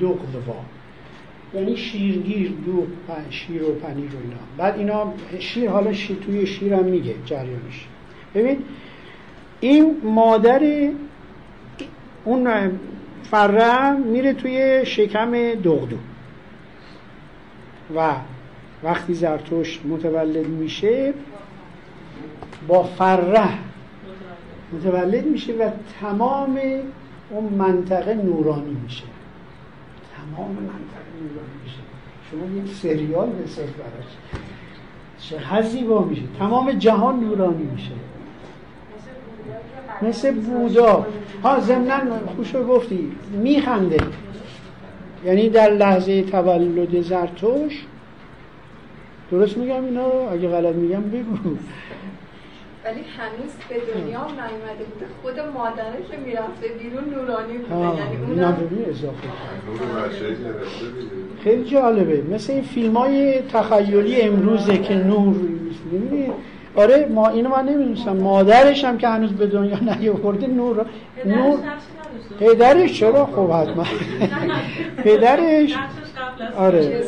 دغدوا. یعنی شیرگیر دو شیر و پنیر و اینا. بعد اینا شیر حالا شیر توی شیر هم میگه جریانش. ببین این مادر اون فره میره توی شکم دغدو و وقتی زرتشت متولد میشه با فره متولد میشه و تمام اون منطقه نورانی میشه. تمام منطقه. میشه. شما یک سریال بساز براش. چه زیبا میشه. تمام جهان نورانی میشه. مثل بودا. ها ضمنا خوشو گفتی میخنده. یعنی در لحظه تولد زرتوش درست میگم اینا اگه غلط میگم بگو. ولی هنوز به دنیا نیومده بوده. خود مادرش می‌رفته بیرون نورانی بوده. یعنی اونم اضافه خیلی جالبه. مثل این فیلم های تخیلی امروزه که نور می‌بینید آره ما اینو من نمی‌دونستم. مادرش هم که هنوز به دنیا نیاورده نور نور پدرش چرا؟ خب حتما. پدرش آره.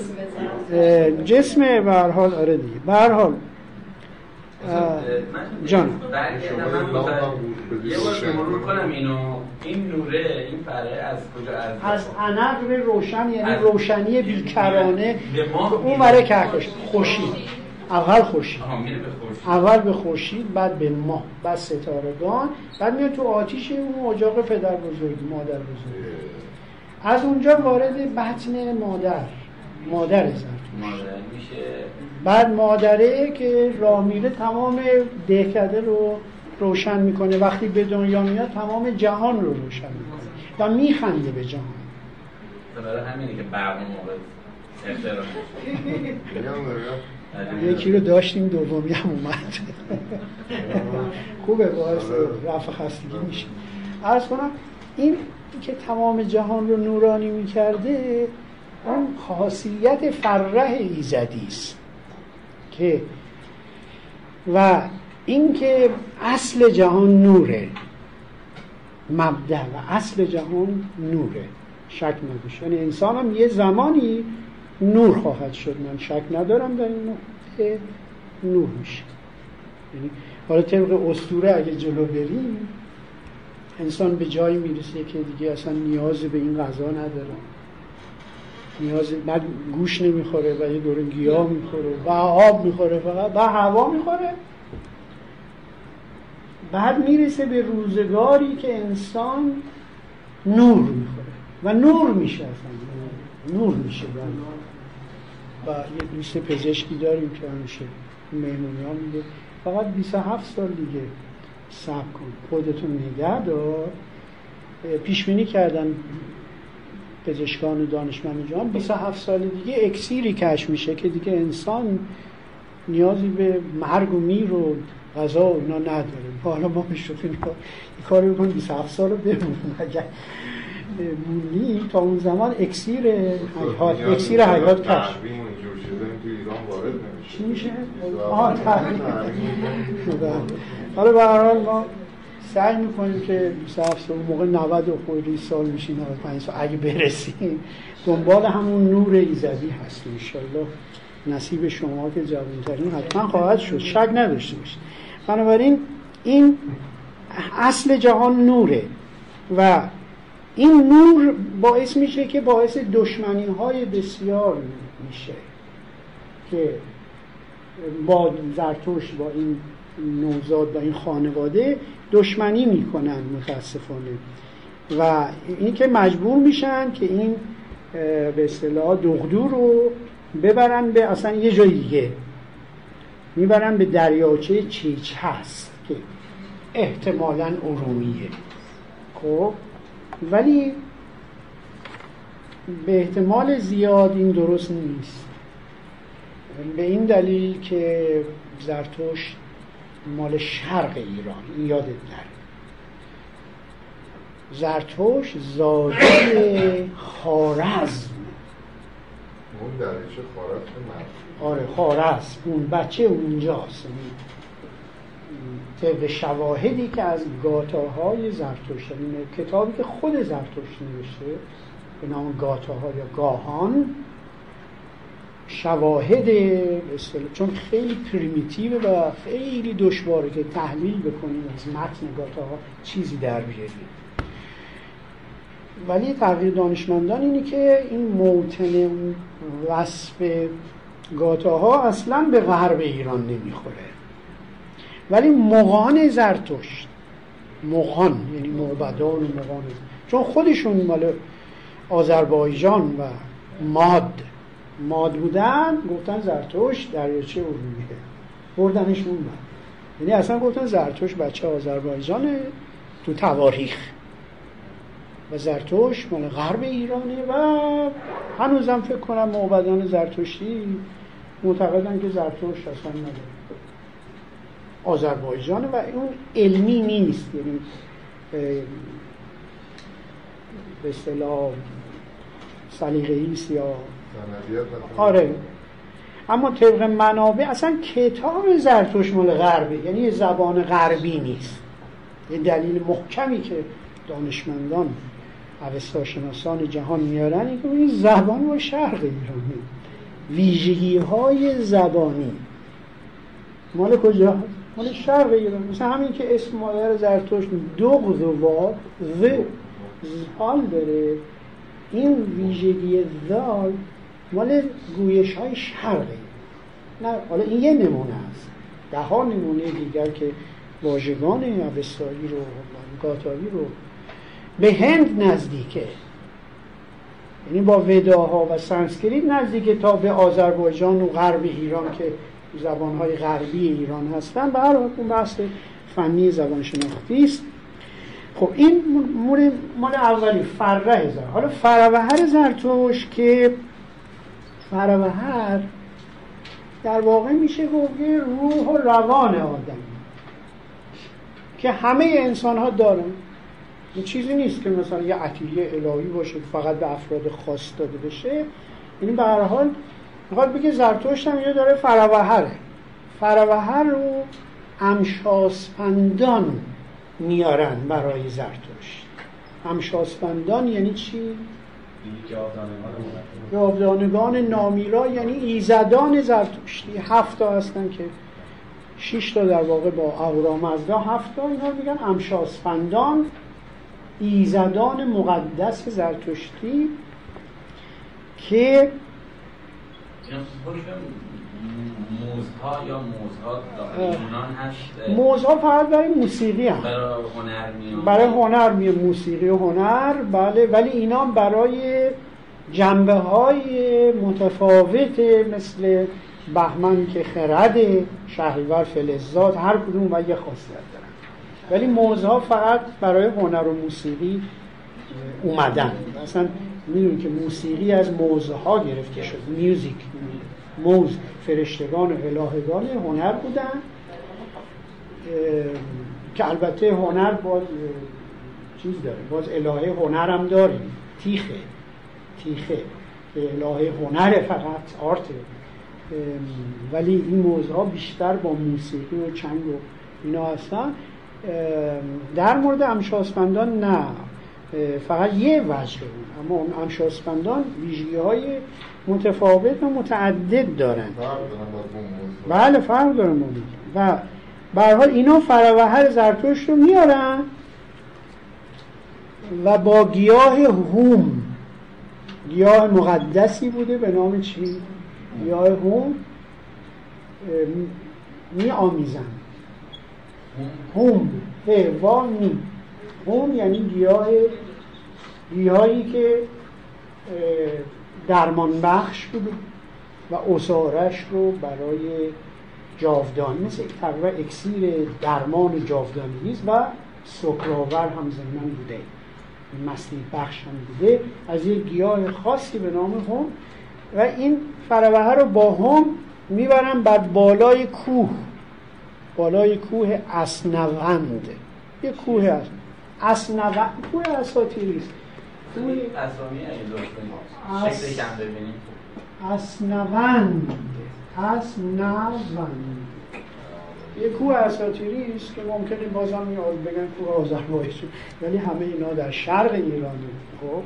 جسم به هر حال آره دیگه. به هر حال جان. یه بار مرور کنم اینو این نوره این پره از کجا؟ از از عنق روشن یعنی روشنی بیکرانه. اون برای کهکش. خوشید اول خورشید. اول به خورشید بعد به ماه بعد ستارگان. بعد میاد تو آتیش اون اجاق پدر بزرگی مادر بزرگی از اونجا وارد بطن مادر. مادر زرتوش بعد مادره که راه میره تمام دهکده رو روشن می‌کنه. وقتی به دنیا میاد تمام جهان رو روشن می‌کنه. و میخنده به جهان. برای همینه که برق موقع یکی رو داشتیم دومی هم اومد. خوبه باعث رفع خستگی میشه. ارز کنم این که تمام جهان رو نورانی می‌کرده اون خاصیت فرح ایزدی است که و اینکه اصل جهان نوره. مبدع و اصل جهان نوره. شک نداشت یعنی انسان هم یه زمانی نور خواهد شد. من شک ندارم در این نقطه نور میشه. یعنی حالا طبق اسطوره اگه جلو بریم انسان به جایی می‌رسه که دیگه اصلا نیاز به این غذا نداره. نیاز بعد گوش نمی‌خوره و یه دوره گیاه می‌خوره و آب می‌خوره فقط و هوا می‌خوره. بعد می‌رسه به روزگاری که انسان نور می‌خوره. و نور میشه اصلا. نور میشه. و یه دوست پزشکی داریم که همیشه مهمونی ها میگه فقط 27 سال دیگه سب کن. خودتون نگه دار. پیش بینی کردن. پزشکان و دانشمند جهان 27 سال دیگه اکسیری کش میشه که دیگه انسان نیازی به مرگ و میر و غذا و اینا نداره. حالا ما میشوف این کار بکنیم 27 سال رو بمونیم. اگر مولی تا اون زمان اکسیر حیات اکسیر حیات کش چی میشه؟ آه حالا به هر حال ما سعی می‌کنیم که 27 سال موقع 90 و خیلی سال میشین 95 سال. اگه برسیم دنبال همون نور ایزدی هست انشالله. نصیب شما که جوانترین حتما خواهد شد. شک نداشته باشید. بنابراین این اصل جهان نوره و این نور باعث میشه که باعث دشمنی های بسیار میشه که با زرتوش با این نوزاد با این خانواده دشمنی می‌کنن متاسفانه. و این که مجبور میشن که این به اصطلاح دغدو رو ببرن به اصلا یه جای دیگه. می‌برن به دریاچه چیچ هست که احتمالا ارومیه. خب؟ ولی به احتمال زیاد این درست نیست. به این دلیل که زرتشت مال شرق ایران. این یادت نره. زرتوش زاده خارزم اون دریچه خارزم آره خارزم اون بچه اونجاست. طبق شواهدی که از گاتاهای زرتشت یعنی کتابی که خود زرتشت نوشته به نام گاتاها یا گاهان شواهد چون خیلی پریمیتیو و خیلی دشواره که تحلیل بکنیم از متن گاتاها چیزی در بیاریم. ولی تغییر دانشمندان اینه که این موتن وصف گاتاها اصلا به غرب ایران نمی‌خوره. ولی مغان زرتشت مغان یعنی معبدان و مغان. چون خودشون مال آذربایجان و ماد ماد بودن گفتن زرتوش دریاچه ارومیه بردنش اون یعنی اصلا گفتن زرتوش بچه آذربایجانه تو تواریخ. و زرتوش مال غرب ایرانه و هنوزم فکر کنم معبدان زرتشتی معتقدن که زرتوش اصلا نداره. آذربایجان و اون علمی نیست. یعنی به اصطلاح سلیقه‌ای یا آره. اما طبق منابع اصلا کتاب زرتوش مال غربه یعنی زبان غربی نیست. یه دلیل محکمی که دانشمندان شناسان جهان میارن این که این زبان و شرق ایرانی ویژگی های زبانی. مال کجا؟ مال شرق ایران. مثلا همین که اسم مادر زرتشت دو و و زال داره. این ویژگی زال مال گویش های شرقی نه حالا این یه نمونه است. ده ها نمونه دیگر که واژگان اوستایی رو گاتایی رو به هند نزدیکه. یعنی با وداها و سانسکریت نزدیکه تا به آذربایجان و غرب ایران که زبانهای غربی ایران هستن. به هر اون بحث فنی زبان شناختی است. خب این مال اولی فره زر حالا فروهر زرتوش که فروهر در واقع میشه گفت روح و روان آدم. که همه انسان ها دارن. این چیزی نیست که مثلا یه عطیه الهی باشه فقط به افراد خاص داده بشه. یعنی به هر حال می‌خواد بگه زرتشت هم یه داره فروهره فروهر رو امشاسپندان میارن برای زرتشت. امشاسپندان یعنی چی؟ جاودانگان نامیرا یعنی ایزدان زرتشتی. هفتا هستن که شش تا در واقع با اهورامزدا هفتا اینا میگن. امشاسپندان ایزدان مقدس زرتشتی که موزها یا موزها یونان هست؟ موزها فقط برای موسیقی هم برای هنر میان. برای هنر موسیقی و هنر بله. ولی اینا برای جنبه های متفاوت مثل بهمن که خرده شهریور فلزات هر کدوم و یه خاصیت دارن. ولی موزها فقط برای هنر و موسیقی اومدن. اصلا می‌دونی که موسیقی از موزها گرفته شد میوزیک موز فرشتگان الهگان هنر بودن که البته هنر باز چیز داره باز الهه هنر هم داریم تیخه تیخه که الهه هنر فقط آرته ولی این موضوع ها بیشتر با موسیقی و چنگ و اینا هستن. در مورد امشاسپندان نه. فقط یه وجه بود. اما اون امشاسپندان ویژگی های متفاوت و متعدد دارن بله فرق دارن و به حال اینا فروهر زرتشت رو میارن و با گیاه هوم گیاه مقدسی بوده به نام چی؟ گیاه هوم می آمیزن. هوم. هوا می هوم یعنی گیاه گیاهی که درمان بخش بود و اسارش رو برای جاودانی مثل تقریبا اکسیر درمان جاودانگی و سکراور هم زمین بوده. مستی بخش هم بوده. از یک گیاه خاصی به نام هم و این فروهه رو با هم می‌برن بر بالای کوه. بالای کوه اسنوند یه کوه هست. اساتیری است کوه اسامی شکل کم ببینیم. اسنوند اسنوند یه کوه اساتیری است که ممکنه بازم بگن کوه آذربایجان. ولی همه اینا در شرق ایرانه خب.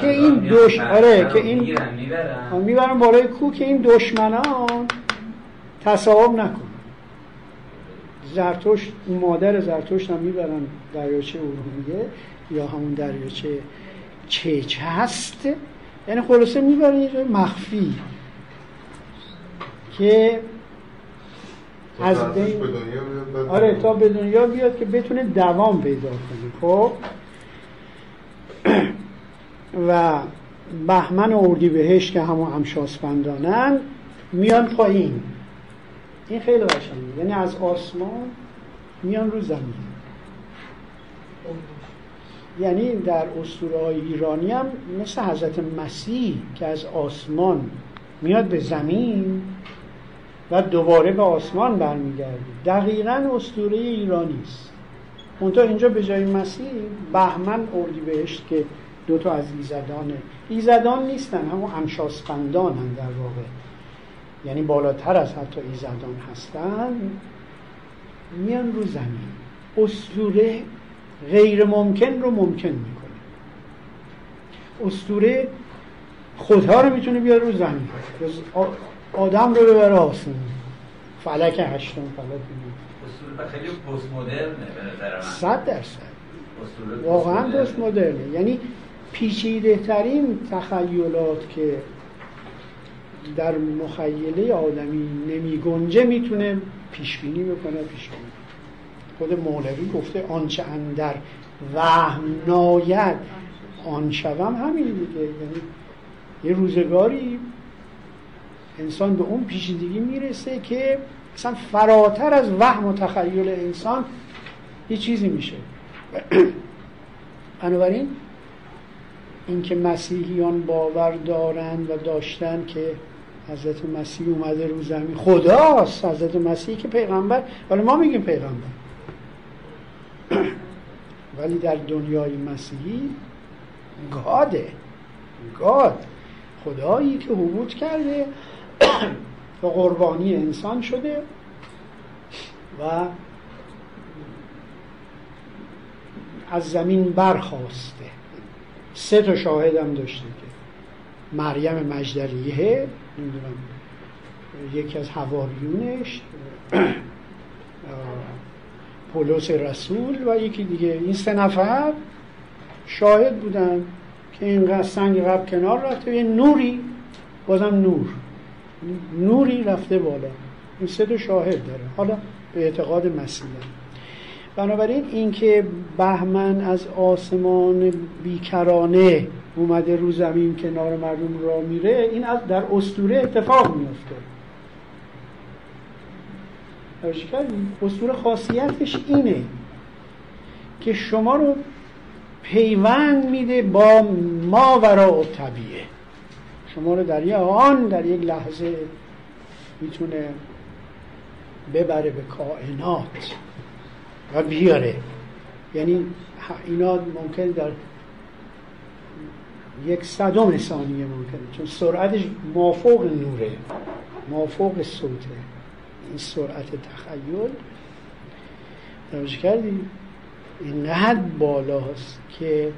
که این دوش آره که این می‌برن بالای کوه که این دشمنان تصاحب نکن. زرتشت مادر زرتشت هم می‌برن دریاچه ارومیه یا همون دریاچه چچ هست. یعنی خلاصه می‌برن یه مخفی که از بین آره تا به دنیا بیاد که بتونه دوام پیدا کنه. خب؟ و بهمن و اردی بهش که همون همشاسپندانن میان پایین. این خیلی قشنگه. یعنی از آسمان میان رو زمین. یعنی در اسطوره های ایرانی هم مثل حضرت مسیح که از آسمان میاد به زمین و دوباره به آسمان برمیگرده. دقیقا اسطوره ایرانی است. منتها اینجا به جای مسیح بهمن اردی بهشت که دو تا از ایزدان ایزدان نیستن همون امشاسپندان هم در واقع. یعنی بالاتر از حتی ایزدان هستن میان رو زمین. اسطوره غیر ممکن رو ممکن می‌کنه. اسطوره خودها رو می‌تونه بیاره رو زمین. آدم رو ببره آسمون فلک هشتم فلک اسطوره خیلی پست مدرنه صد درصد. واقعا پست مدرنه یعنی پیچیده ترین تخیلات که در مخیله آدمی نمی گنجه می‌تونه پیش بینی بکنه پیش بینی خود مولوی گفته آنچه اندر وهم ناید آن شوم همین دیگه. یعنی یه روزگاری انسان به اون پیشیدگی می‌رسه که اصلا فراتر از وهم و تخیل انسان یه چیزی میشه. بنابراین اینکه مسیحیان باور دارند و داشتن که حضرت مسیح اومده رو زمین. خداست حضرت مسیح که پیغمبر. ولی ما میگیم پیغمبر. ولی در دنیای مسیحی گاده. گاد. خدایی که حبوط کرده و قربانی انسان شده و از زمین برخواسته. سه تا شاهد هم داشته که مریم مجدلیه نمی‌دونم یکی از حواریونش پولس رسول و یکی دیگه. این سه نفر شاهد بودن که اینقدر سنگ قبل کنار رفته. یه نوری بازم نور. نوری رفته بالا. این سه تا شاهد داره. حالا به اعتقاد مسیح بنابراین اینکه بهمن از آسمان بیکرانه اومده رو زمین کنار مردم را میره این از در استوره اتفاق میفته اسطوره خاصیتش اینه که شما رو پیوند میده با ما و طبیعه. شما رو در یک آن در یک لحظه می‌تونه ببره به کائنات و بیاره. یعنی اینا ممکن در یک صدم ثانیه ممکنه چون سرعتش مافوق نوره مافوق صوته. این سرعت تخیل. توجه کردی؟ این حد بالاست که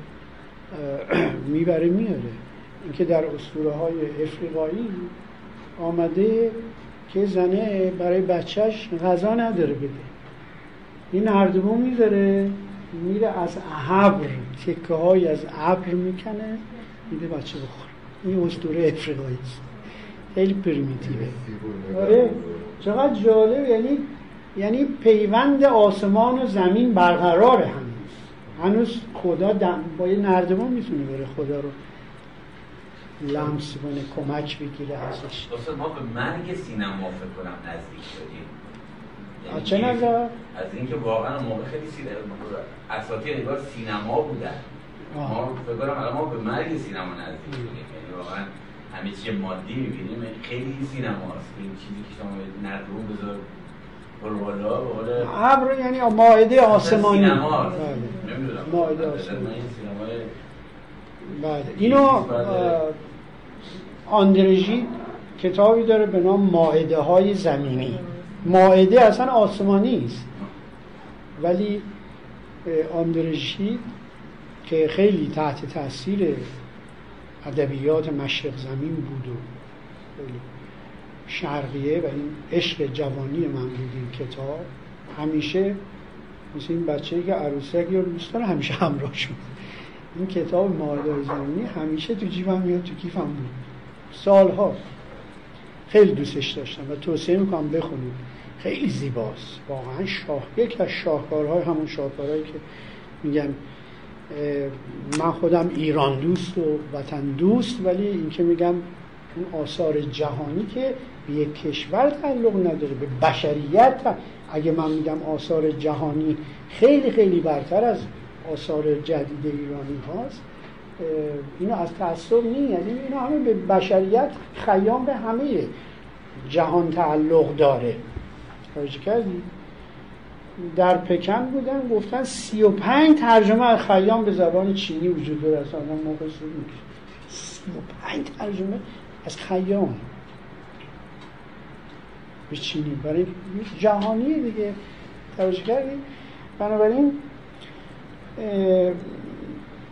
می‌بره میاره. اینکه در اسطوره های افریقایی آمده که زنه برای بچهش غذا نداره بده. این نردبون می‌ذاره میره از ابر تکه های از ابر می‌کنه. میده بچه بخور. این اسطوره افریقایی است خیلی پریمیتیوه آره. چقدر جالب. یعنی یعنی پیوند آسمان و زمین برقرار هنوز. هنوز خدا دم با یه نردبان می‌تونه بره خدا رو لمس کنه کمک بگیره ازش. ما به مرگ سینما فکر کنم نزدیک شدیم. یعنی چه نظر؟ از اینکه واقعا موقع خیلی سینما اساطیر نگار سینما بودن. ما فکر کنم الان ما به مرگ سینما نزدیک شدیم یعنی واقعا همه چیز مادی می‌بینیم خیلی سینماست این چیزی که شما نردون بذار ابر یعنی ماعده آسمانی. بله. ماعده آسمانی. بله. اینو آندرژی کتابی داره به نام ماعده های زمینی. ماعده اصلا آسمانی است. ولی آندرژی که خیلی تحت تاثیر ادبیات مشرق زمین بود و شرقیه و این عشق جوانی من بود این کتاب. همیشه مثل این بچه که عروسک یا دوست داره همیشه همراه شد. این کتاب ماردار زمینی همیشه تو جیبم میاد تو کیفم بود. سالها خیلی دوستش داشتم و توصیه می‌کنم بخونید. خیلی زیباست. واقعا شاه یکی از شاهکارهای همون شاهکارهایی که میگن من خودم ایران دوست و وطن دوست ولی اینکه میگم اون آثار جهانی که به یک کشور تعلق نداره به بشریت اگه من میگم آثار جهانی خیلی خیلی برتر از آثار جدید ایرانی هاست اینو از تعصب نی یعنی اینا همه به بشریت خیام به همه جهان تعلق داره. توجه کردی؟ در پکن بودن گفتن سی و پنج ترجمه از خیام به زبان چینی وجود داره. اصلا موقع پنج ترجمه از خیام به چینی. برای جهانی دیگه. توجه کردی بنابراین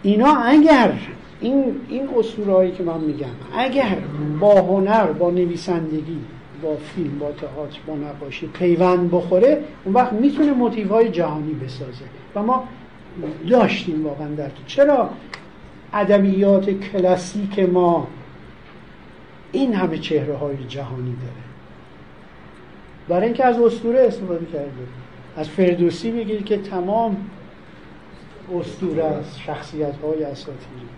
اینا اگر این این اسطورهایی که من میگم اگر با هنر با نویسندگی با فیلم با تئاتر با نقاشی پیوند بخوره اون وقت می‌تونه موتیف های جهانی بسازه. و ما داشتیم واقعا در چرا؟ ادبیات کلاسیک ما این همه چهره های جهانی داره. برای اینکه از اسطوره استفاده کرده از فردوسی بگیر که تمام اسطوره است شخصیت های اساطیری.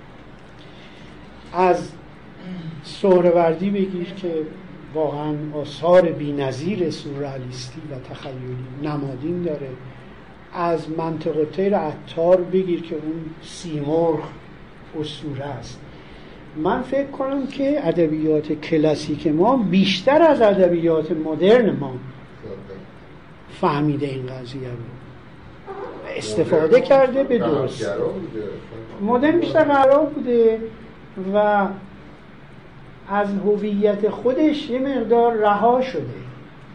از سهروردی بگیر که واقعا آثار بینظیر سورئالیستی و تخیلی نمادین داره. از منطقه تیر عطار بگیر که اون سیمرغ اسطوره است. من فکر کنم که ادبیات کلاسیک ما بیشتر از ادبیات مدرن ما فهمیده این قضیه رو. استفاده کرده به درست. مدرن بیشتر قرار بوده و از هویت خودش یه مقدار رها شده.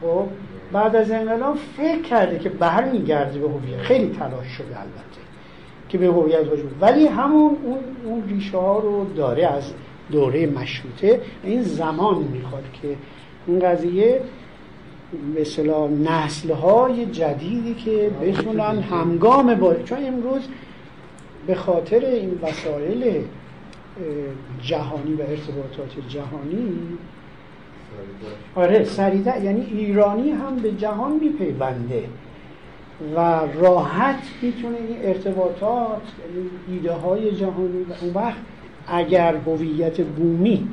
خب بعد از انقلاب فکر کرده که برمیگرده به هویت. خیلی تلاش شده البته که به هویت خودش ولی همون اون اون ریشه ها رو داره از دوره مشروطه. این زمان می‌خواد که این قضیه اصطلاح نسل های جدیدی که بتونن همگام با چون امروز به خاطر این وسایل جهانی و ارتباطات جهانی. آره سریده یعنی ایرانی هم به جهان میپیونده و راحت می‌تونه این ارتباطات یعنی ایده های جهانی و اون وقت اگر هویت بومی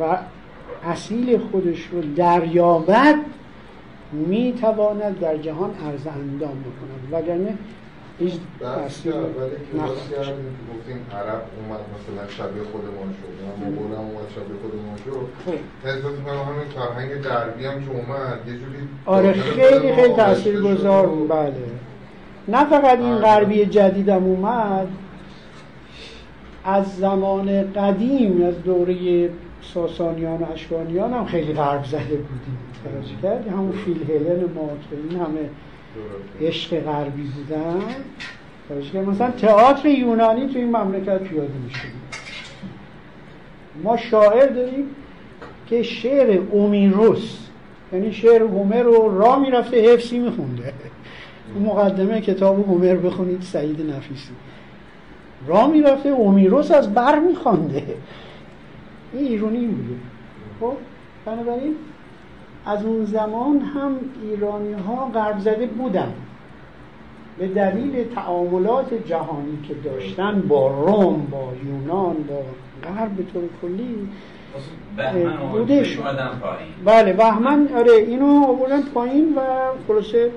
و اصیل خودش رو دریابد می‌تواند در جهان عرض اندام بکند. وگرنه هیچ تاثیر ولی که گفتیم عرب اومد مثلا شبیه خودمان شد مغول هم اومد شبیه خودمان شد. حساب می‌کنم همین فرهنگ غربی هم که اومد یه جوری آره خیلی خیلی تاثیرگذار بود. بله. نه فقط این آره. غربی جدیدم اومد از زمان قدیم از دوره ساسانیان و اشکانیان هم خیلی غرب زده بودیم. توجه کردی همون فیل هلن ما که این همه عشق غربی بودن. مثلا تئاتر یونانی تو این مملکت پیاده میشه. ما شاعر داریم که شعر اومیروس یعنی شعر هومر رو را می‌رفته حفظی میخونده. مقدمه کتاب هومر بخونید سعید نفیسی. را می‌رفته اومیروس از بر میخوانده. این ایرونی بوده. خب بنابراین از اون زمان هم ایرانی ها غرب زده بودن. به دلیل تعاملات جهانی که داشتن با روم با یونان با غرب به طور کلی بودش. بله بهمن آره اینو آوردن پایین و خلاصه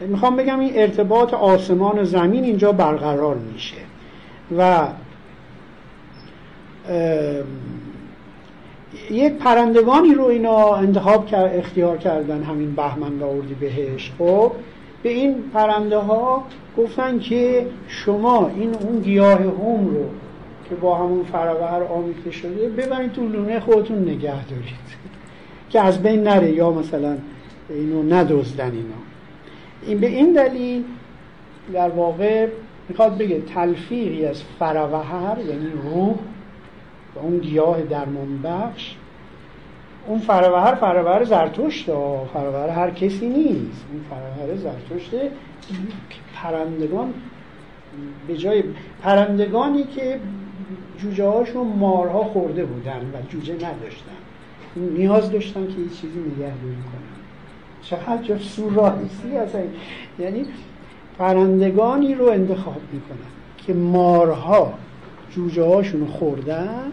می‌خوام بگم این ارتباط آسمان و زمین اینجا برقرار میشه. و یک پرندگانی رو اینا انتخاب کرد اختیار کردن همین بهمن و اردی بهش. خب به این پرنده ها گفتن که شما این اون گیاه هم رو که با همون فراور آمیخته شده ببرید تو لونه خودتون نگه دارید. که از بین نره یا مثلا اینو ندزدن اینا. این به این دلیل در واقع می‌خواد بگه تلفیقی از فروهر یعنی روح و اون گیاه درمان بخش اون فروهر فروهر زرتشت فروهر هر کسی نیست. اون فروهر زرتشت پرندگان به جای پرندگانی که جوجه هاشون مارها خورده بودن و جوجه نداشتن. نیاز داشتن که یه چیزی نگهداری کنن. چقدر جا سورایسی اصلا. یعنی پرندگانی رو انتخاب می‌کنن که مارها جوجه هاشون خوردن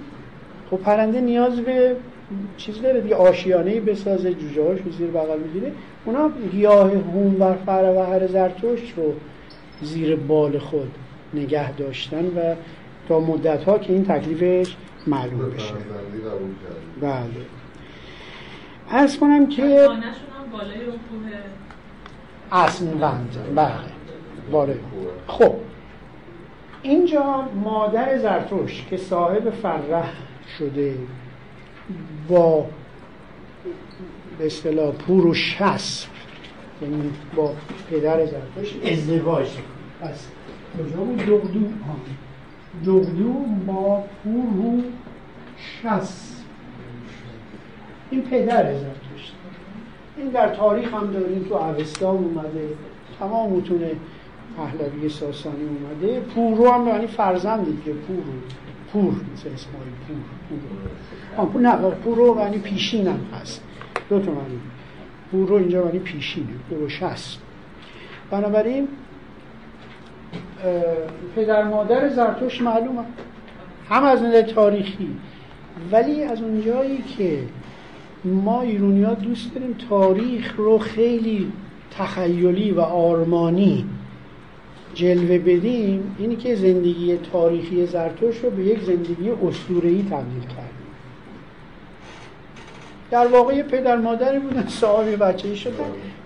خب پرنده نیاز به چیز داره دیگه آشیانه بسازه جوجه هاشون زیر بغل می‌گیره. اونا گیاه هون و فر و هر زرتشت رو زیر بال خود نگه داشتن و تا مدت ها که این تکلیفش معلوم بشه. بله. ارز کنم که اسنوند بله. باره خب. اینجا مادر زرتوش که صاحب فرح شده با به اصطلاح پور و شسب یعنی با پدر زرتوش ازدواج. پس کجا بود؟ دغدو دغدو با پور و شسب این پدر زرتوش این در تاریخ هم داریم تو اوستان اومده. تمام متون پهلوی ساسانی اومده. پورو هم یعنی فرزند دیگه پور پور مثل اسماعیل پور پور. پور نه پورو یعنی پیشین هم هست. دو تا معنی. پورو اینجا یعنی پیشینه پورو شست. بنابراین پدر مادر زرتوش معلومه. هم از نظر تاریخی. ولی از اونجایی که ما ایرونی دوست داریم تاریخ رو خیلی تخیلی و آرمانی جلوه بدیم اینی که زندگی تاریخی زرتوش رو به یک زندگی اسطوره‌ای تبدیل کردیم. در واقع پدر مادری بودن صاحب بچه شدن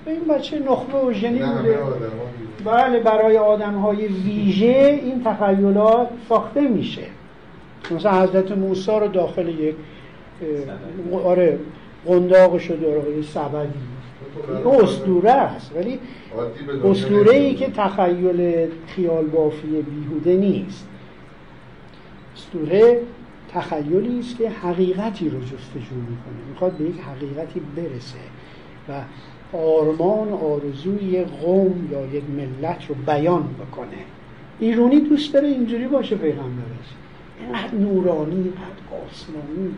و این بچه نخبه و ژنی بوده. بله برای آدم های ویژه این تخیلات ساخته میشه. مثلا حضرت موسی رو داخل یک آره قنداق شده سبدی. این اسطوره است ولی اسطوره ای که تخیل خیال بافی بیهوده نیست. اسطوره تخیلی است که حقیقتی رو جستجو می‌کنه می‌خواد به یک حقیقتی برسه و آرمان آرزوی قوم یا یک ملت رو بیان بکنه. ایرونی دوست داره اینجوری باشه پیغمبرش. اینقدر نورانی اینقدر آسمانی.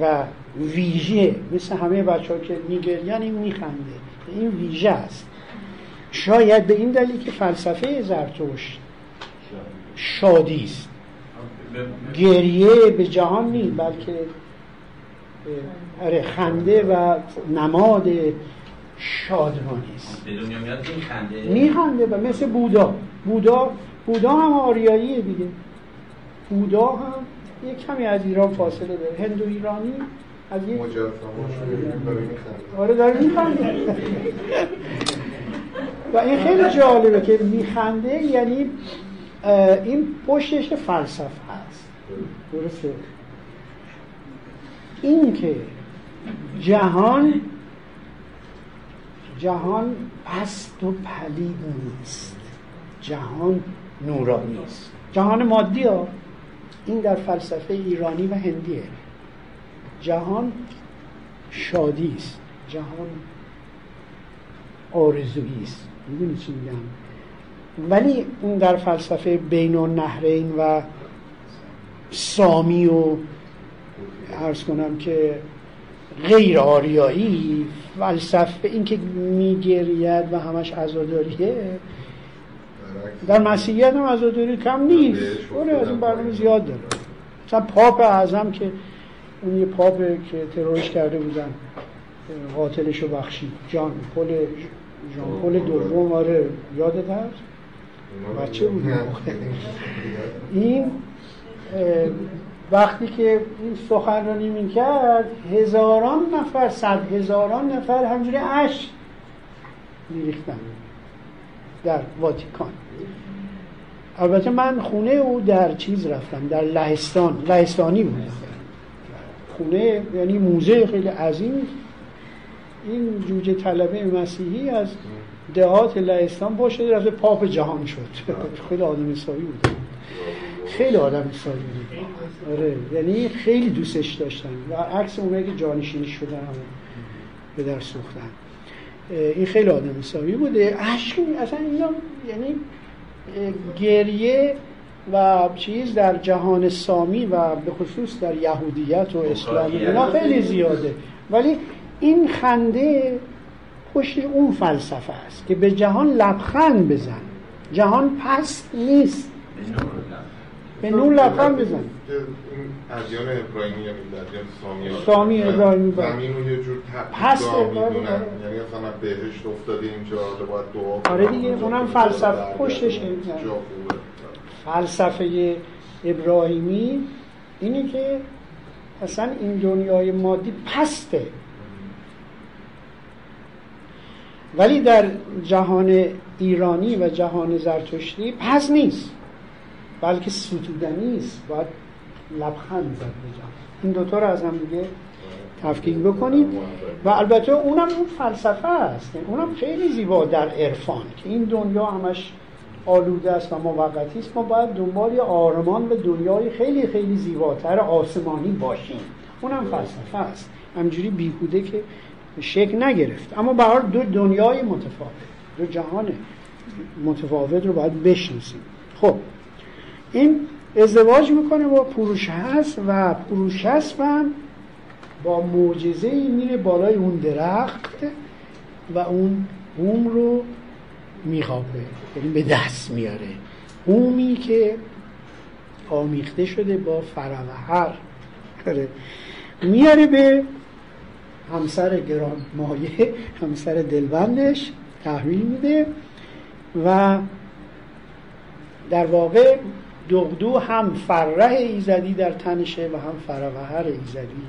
و ویژه مثل همه بچه ها که میگرین این میخنده. این ویژه است. شاید به این دلیل که فلسفه زرتوش شادی است. گریه به جهان نی بلکه اره خنده و نماد شادمانی است. میخنده؟ و مثل بودا. بودا بودا هم آریاییه دیگه. بودا هم یه کمی از ایران فاصله داره. هندو ایرانی از یک آره داره میخنده. و این خیلی جالبه که میخنده یعنی این پشتش فلسفه هست. درسته؟ این که جهان جهان پست و پلید نیست. جهان نورانی است. جهان مادی ها. این در فلسفه ایرانی و هندیه. جهان شادی است. جهان آرزویی است. می‌دونی چی میگم؟ ولی اون در فلسفه بین النهرین و سامی و ارز کنم که غیر آریایی فلسفه این که میگرید و همش عزاداریه در مسیحیت هم عزاداری کم نیست. اوره از این برنامه زیاد داره. مثلا پاپ اعظم که اون یه پاپ که ترورش کرده بودن قاتلش رو بخشید. جان پل جان پل دوم آره یادت هست؟ بچه بود این وقتی که این سخنرانی می‌کرد هزاران نفر صد هزاران نفر همجوری اش میریختن. در واتیکان. البته من خونه او در چیز رفتم در لهستان لهستانی بودم. خونه یعنی موزه خیلی عظیم. این جوجه طلبه مسیحی از دهات لهستان باشه رفته پاپ جهان شد. خیلی آدم حسابی بود. خیلی آدم حسابی بود. آره یعنی خیلی دوستش داشتن و عکس اونایی که جانشینی شدن هم به در سوختن. این خیلی آدم حسابی بوده. عشق اصلا اینا یعنی گریه و چیز در جهان سامی و به خصوص در یهودیت و اسلام اینا خیلی زیاده. ولی این خنده پشت اون فلسفه است که به جهان لبخند بزن. جهان پست نیست. به نور لبخند بزن. ادیان ابراهیمی یعنی ادیان سامی سامی ابراهیمی زمین رو یه جور پست می‌دونن. یعنی مثلا بهشت افتاده اینجا باید دعا آره دیگه اونم فلسفه پشتش فلسفه ابراهیمی اینه که اصلا این دنیای مادی پسته. ولی در جهان ایرانی و جهان زرتشتی پس نیست. بلکه ستودنی است باید لبخند زد بجام این دوتا رو از هم دیگه تفکیک بکنید. و البته اونم اون فلسفه است. اونم خیلی زیبا در عرفان که این دنیا همش آلوده است و موقتی است. ما باید دنبال آرمان به دنیای خیلی خیلی زیباتر آسمانی باشیم. اونم فلسفه است. همجوری بیهوده که شکل نگرفت. اما به دو دنیای متفاوت دو جهان متفاوت رو باید بشناسیم. خب. این ازدواج می‌کنه با هست و هست و با معجزه میره بالای اون درخت و اون هوم رو میخوابه. یعنی به دست میاره. هومی که آمیخته شده با فروهر میاره به همسر گران مایه. همسر دلبندش تحویل میده و در واقع دغدو هم فرح ایزدی در تنشه و هم فروهر ایزدی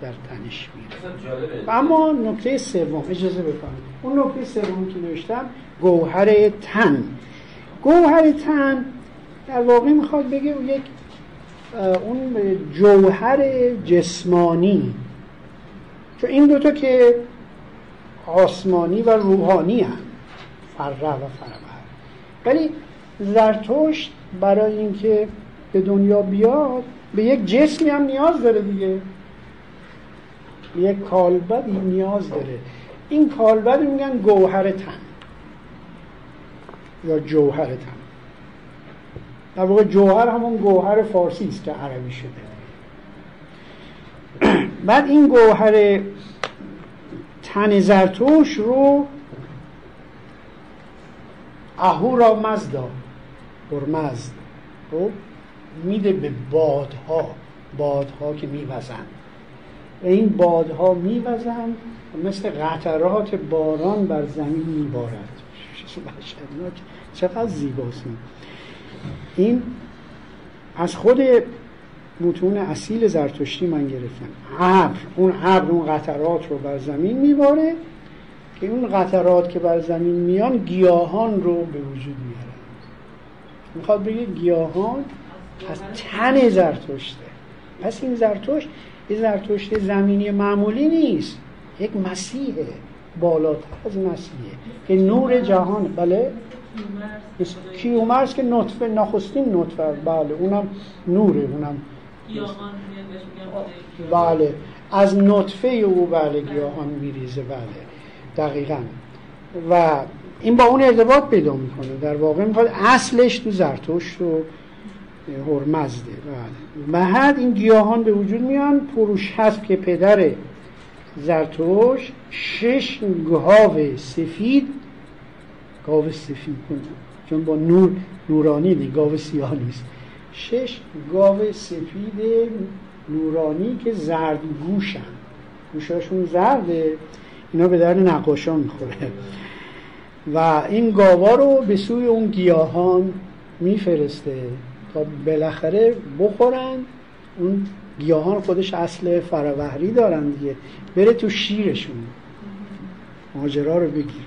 در تنش میره. اما نکته سوم اجازه بفرمایید. اون نکته سوم که نوشتم گوهر تن. گوهر تن در واقع می‌خواد بگه یک اون جوهر جسمانی. چون این دوتا که آسمانی و روحانی هم فره و فربر ولی زرتشت برای اینکه به دنیا بیاد به یک جسمی هم نیاز داره دیگه. یک کالبدی نیاز داره. این کالبد میگن گوهر تن. یا جوهر تن. در واقع جوهر همون گوهر فارسی است که عربی شده. بعد این گوهر تن زرتوش رو اهورا مزدا. برمزد خب؟ میده به بادها. بادها که میوزند و این بادها میوزند مثل قطرات باران بر زمین میبارد. چقدر زیباست این. از خود متون اصیل زرتشتی من گرفتم. ابر. اون ابر اون قطرات رو بر زمین میباره که اون قطرات که بر زمین میان گیاهان رو به وجود میارن می‌خواد بگه گیاهان از تن زرتشته. پس این زرتشت یه زرتشت زمینی معمولی نیست. یک مسیحه بالاتر از مسیحه که نور جهان بله؟ کیومرس که نطفه نخستین نطفه بله اونم نوره اونم. بله از نطفه او بله گیاهان میریزه. بله دقیقا. و این با اون ارتباط پیدا می‌کنه. در واقع می‌خواد اصلش تو زرتشت و هرمزده. بله. بعد این گیاهان به وجود میان پروش هست که پدر زرتوش شش گاو سفید گاو سفید چون با نور نورانی دی گاو سیاه نیست. شش گاو سفید نورانی که زرد گوشن گوشاشون زرده اینا به درد نقاشا می‌خوره. و این گاوا رو به سوی اون گیاهان میفرسته تا بالاخره بخورن. اون گیاهان خودش اصل فراوهری دارن دیگه. بره تو شیرشون. ماجرا رو بگیر.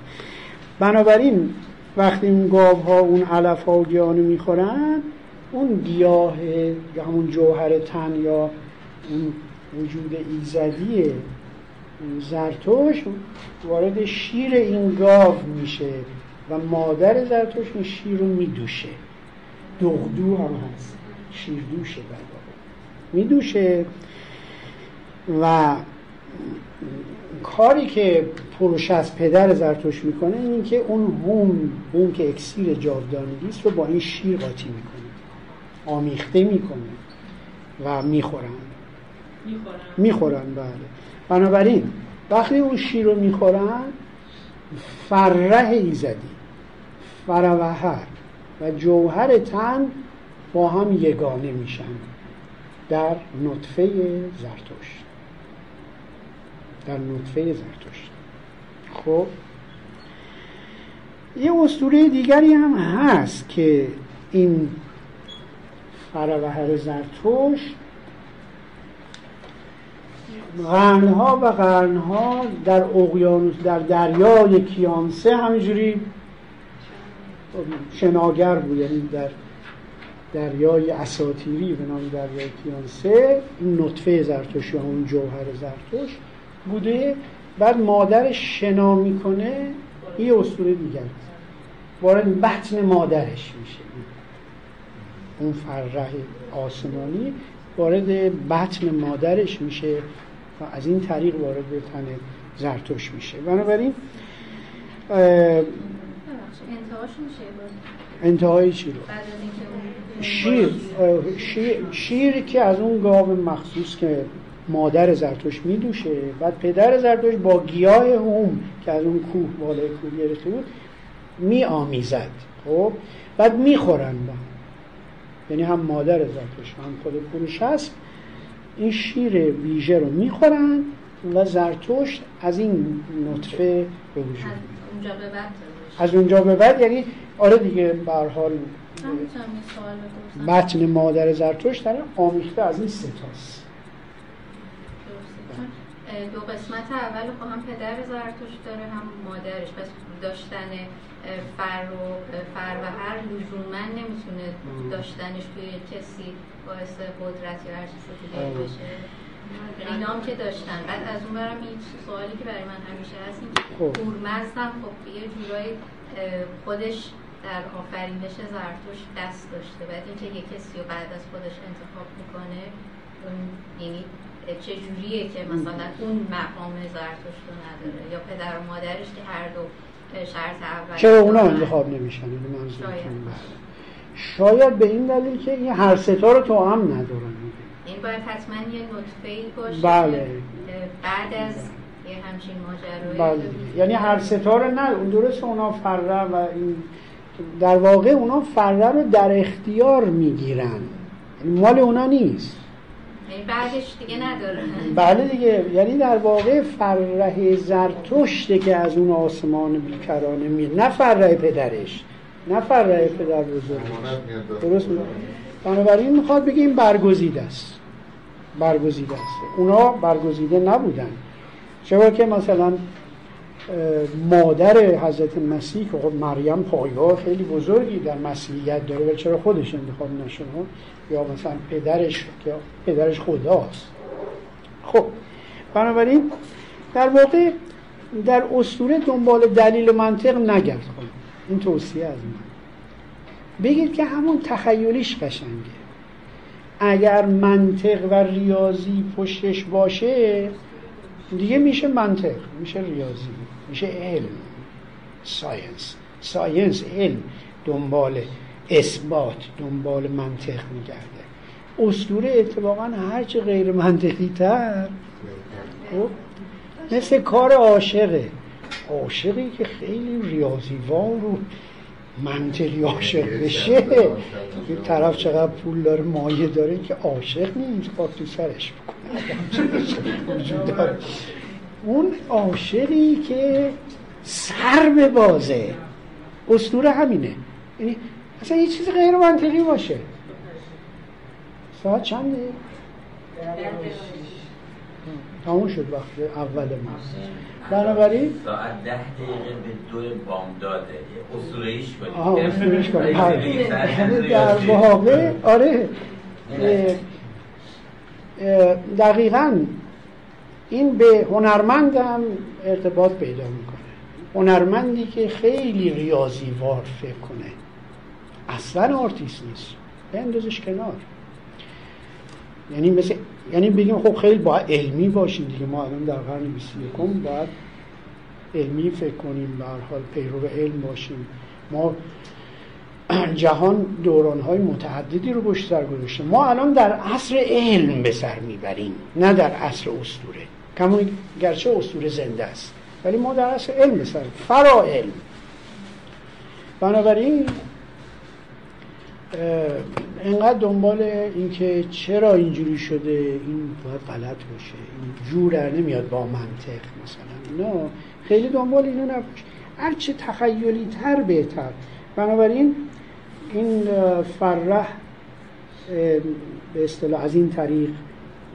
بنابراین وقتی اون گاو ها اون علف ها و گیاهانو می‌خورن اون گیاه یا همون جوهر تن یا اون وجود ایزدی زرتوش وارد شیر این گاو میشه و مادر زرتوش این شیر رو میدوشه. دغدو هم هست. شیر دوشه میدوشه و کاری که پروش از پدر زرتوش می‌کنه این که اون هوم هوم که اکسیر جاودانگی است رو با این شیر قاطی می‌کنه. آمیخته می‌کنه و می‌خورن. می‌خورن بله. بنابراین وقتی اون شیر رو می‌خورن فره ایزدی فروهر و جوهر تن با هم یگانه میشن در نطفه زرتشت. در نطفه زرتشت. خب؟ یه اسطوره دیگری هم هست که این فروهر زرتشت قرنها و قرنها در اقیانوس در دریای کیانسه همینجوری شناگر بود یعنی در دریای اساتیری به نام دریای کیانسه. این نطفه زرتوش یا اون جوهر زرتوش بوده. بعد مادرش شنا می‌کنه. یه اسطوره دیگر وارد بطن مادرش میشه. اون فرح آسمانی وارد بطن مادرش میشه. و از این طریق وارد تن زرتوش میشه. بنابراین انتهای چی رو؟ شیر شیر, شیر که از اون گاو مخصوص که مادر زرتوش میدوشه بعد پدر زرتوش با گیاه هوم که از اون کوه بالای کوه گرفته بود می آمیزد خب؟ بعد می‌خورن با. یعنی هم مادر زرتوش هم خود پروش هست این شیر ویژه رو می‌خورن و زرتشت از این نطفه به وجود از اونجا به بعد یعنی آره دیگه به حال متن مادر زرتشت در آمیخته از این ستاست دو قسمت اول خب هم پدر زرتشت داره هم مادرش. پس داشتن فر و فر و هر لزوما نمی‌تونه داشتنش توی کسی باعث قدرت یا هر چیز دیگه بشه. اینا هم که داشتن. بعد از اون برم این سوالی که برای من همیشه هست این کورمزد خب. هم خب یه جورایی خودش در آفرینش زرتوش دست داشته. بعد اینکه یه کسی رو بعد از خودش انتخاب می‌کنه یعنی چجوریه که مثلا اون مقام زرتوش رو نداره؟ یا پدر و مادرش که هر دو شرط اول چرا اونا انتخاب نمیشن؟ اینو شاید. به این دلیل که این هر ستا رو تو هم ندارن. این باید حتما یه نطفه باشه بله. بعد از یه همچین ماجرایی بله. یعنی هر ستا رو نه اون درست اونا فره و این در واقع اونا فره رو در اختیار می‌گیرن. یعنی مال اونا نیست. بعدش دیگه نداره. بله دیگه. یعنی در واقع فره زرتشته که از اون آسمان بیکرانه می نه فره پدرش. نه فره پدر بزرگش. درست بنابراین می‌خواد بگه این برگزیده است. برگزیده است. اونا برگزیده نبودن. چرا که مثلا مادر حضرت مسیح که خب مریم پایگاه خیلی بزرگی در مسیحیت داره و چرا خودش انتخاب نشده؟ یا مثلا پدرش که پدرش خداست. خب بنابراین در واقع در اسطوره دنبال دلیل منطق نگرد این توصیه از من. بگید که همون تخیلیش قشنگه. اگر منطق و ریاضی پشتش باشه دیگه میشه منطق میشه ریاضی. میشه علم. science science علم. دنبال اثبات دنبال منطق میگرده. اسطوره اتفاقا هرچه غیر منطقی تر. خب؟ مثل کار عاشقه. عاشقی که خیلی ریاضیوار و منطقی عاشق بشه. این طرف چقدر پول داره مایه داره که عاشق نیست. خواهد تو سرش بکنه اون عاشقی که سر به بازه. اسطوره همینه. یعنی اصلا یه چیز غیر منطقی باشه. ساعت چنده؟ تموم شد وقت اول ما. بنابراین ساعت ده دقیقه به دو بامداده اصوله ایش کنید آها ایش کنید یعنی در واقع آره. دقیقا این به هنرمندم ارتباط پیدا می‌کنه. هنرمندی که خیلی ریاضی وار فکر کنه. اصلا آرتیست نیست. بندازش کنار. یعنی مثل یعنی بگیم خب خیلی باید علمی باشیم دیگه. ما الان در قرن 21 باید علمی فکر کنیم به حال پیرو علم باشیم. ما جهان دوران های متعددی رو پشت سر گذاشته. ما الان در عصر علم به سر می‌بریم نه در عصر اسطوره. کمون گرچه اسطوره زنده است. ولی ما در عصر علم سر فرا علم. بنابراین انقدر دنبال اینکه چرا اینجوری شده این باید غلط باشه این جور در نمیاد با منطق مثلا. نه خیلی دنبال اینو نباش. هرچه تخیلی تر بهتر. بنابراین این فرح به اصطلاح از این طریق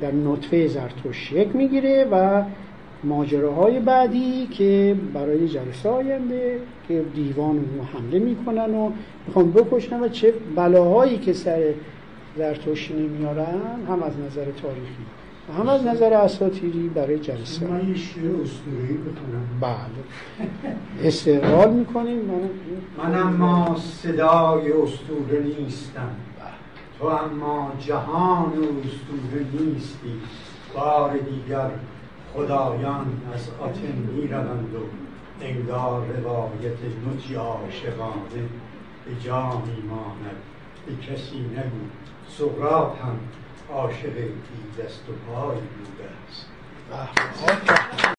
در نطفه زرتوش شکل می‌گیره و ماجراهای بعدی که برای جلسه آینده که دیوان رو حمله می‌کنن و می‌خوان بکشن و چه بلاهایی که سر زرتشتی میارن هم از نظر تاریخی و هم از نظر اساطیری برای جلسه. من یه شعر اسطوره‌ای بکنم بله. استقرال می‌کنیم. من اما صدای اسطوره نیستم. تو اما جهان اسطوره نیستی. بار دیگر خدایان از آتن می‌روند و انگار روایت نوچی عاشقانه به جا میماند به کسی نگو سقراط هم عاشق دست و پای بوده است.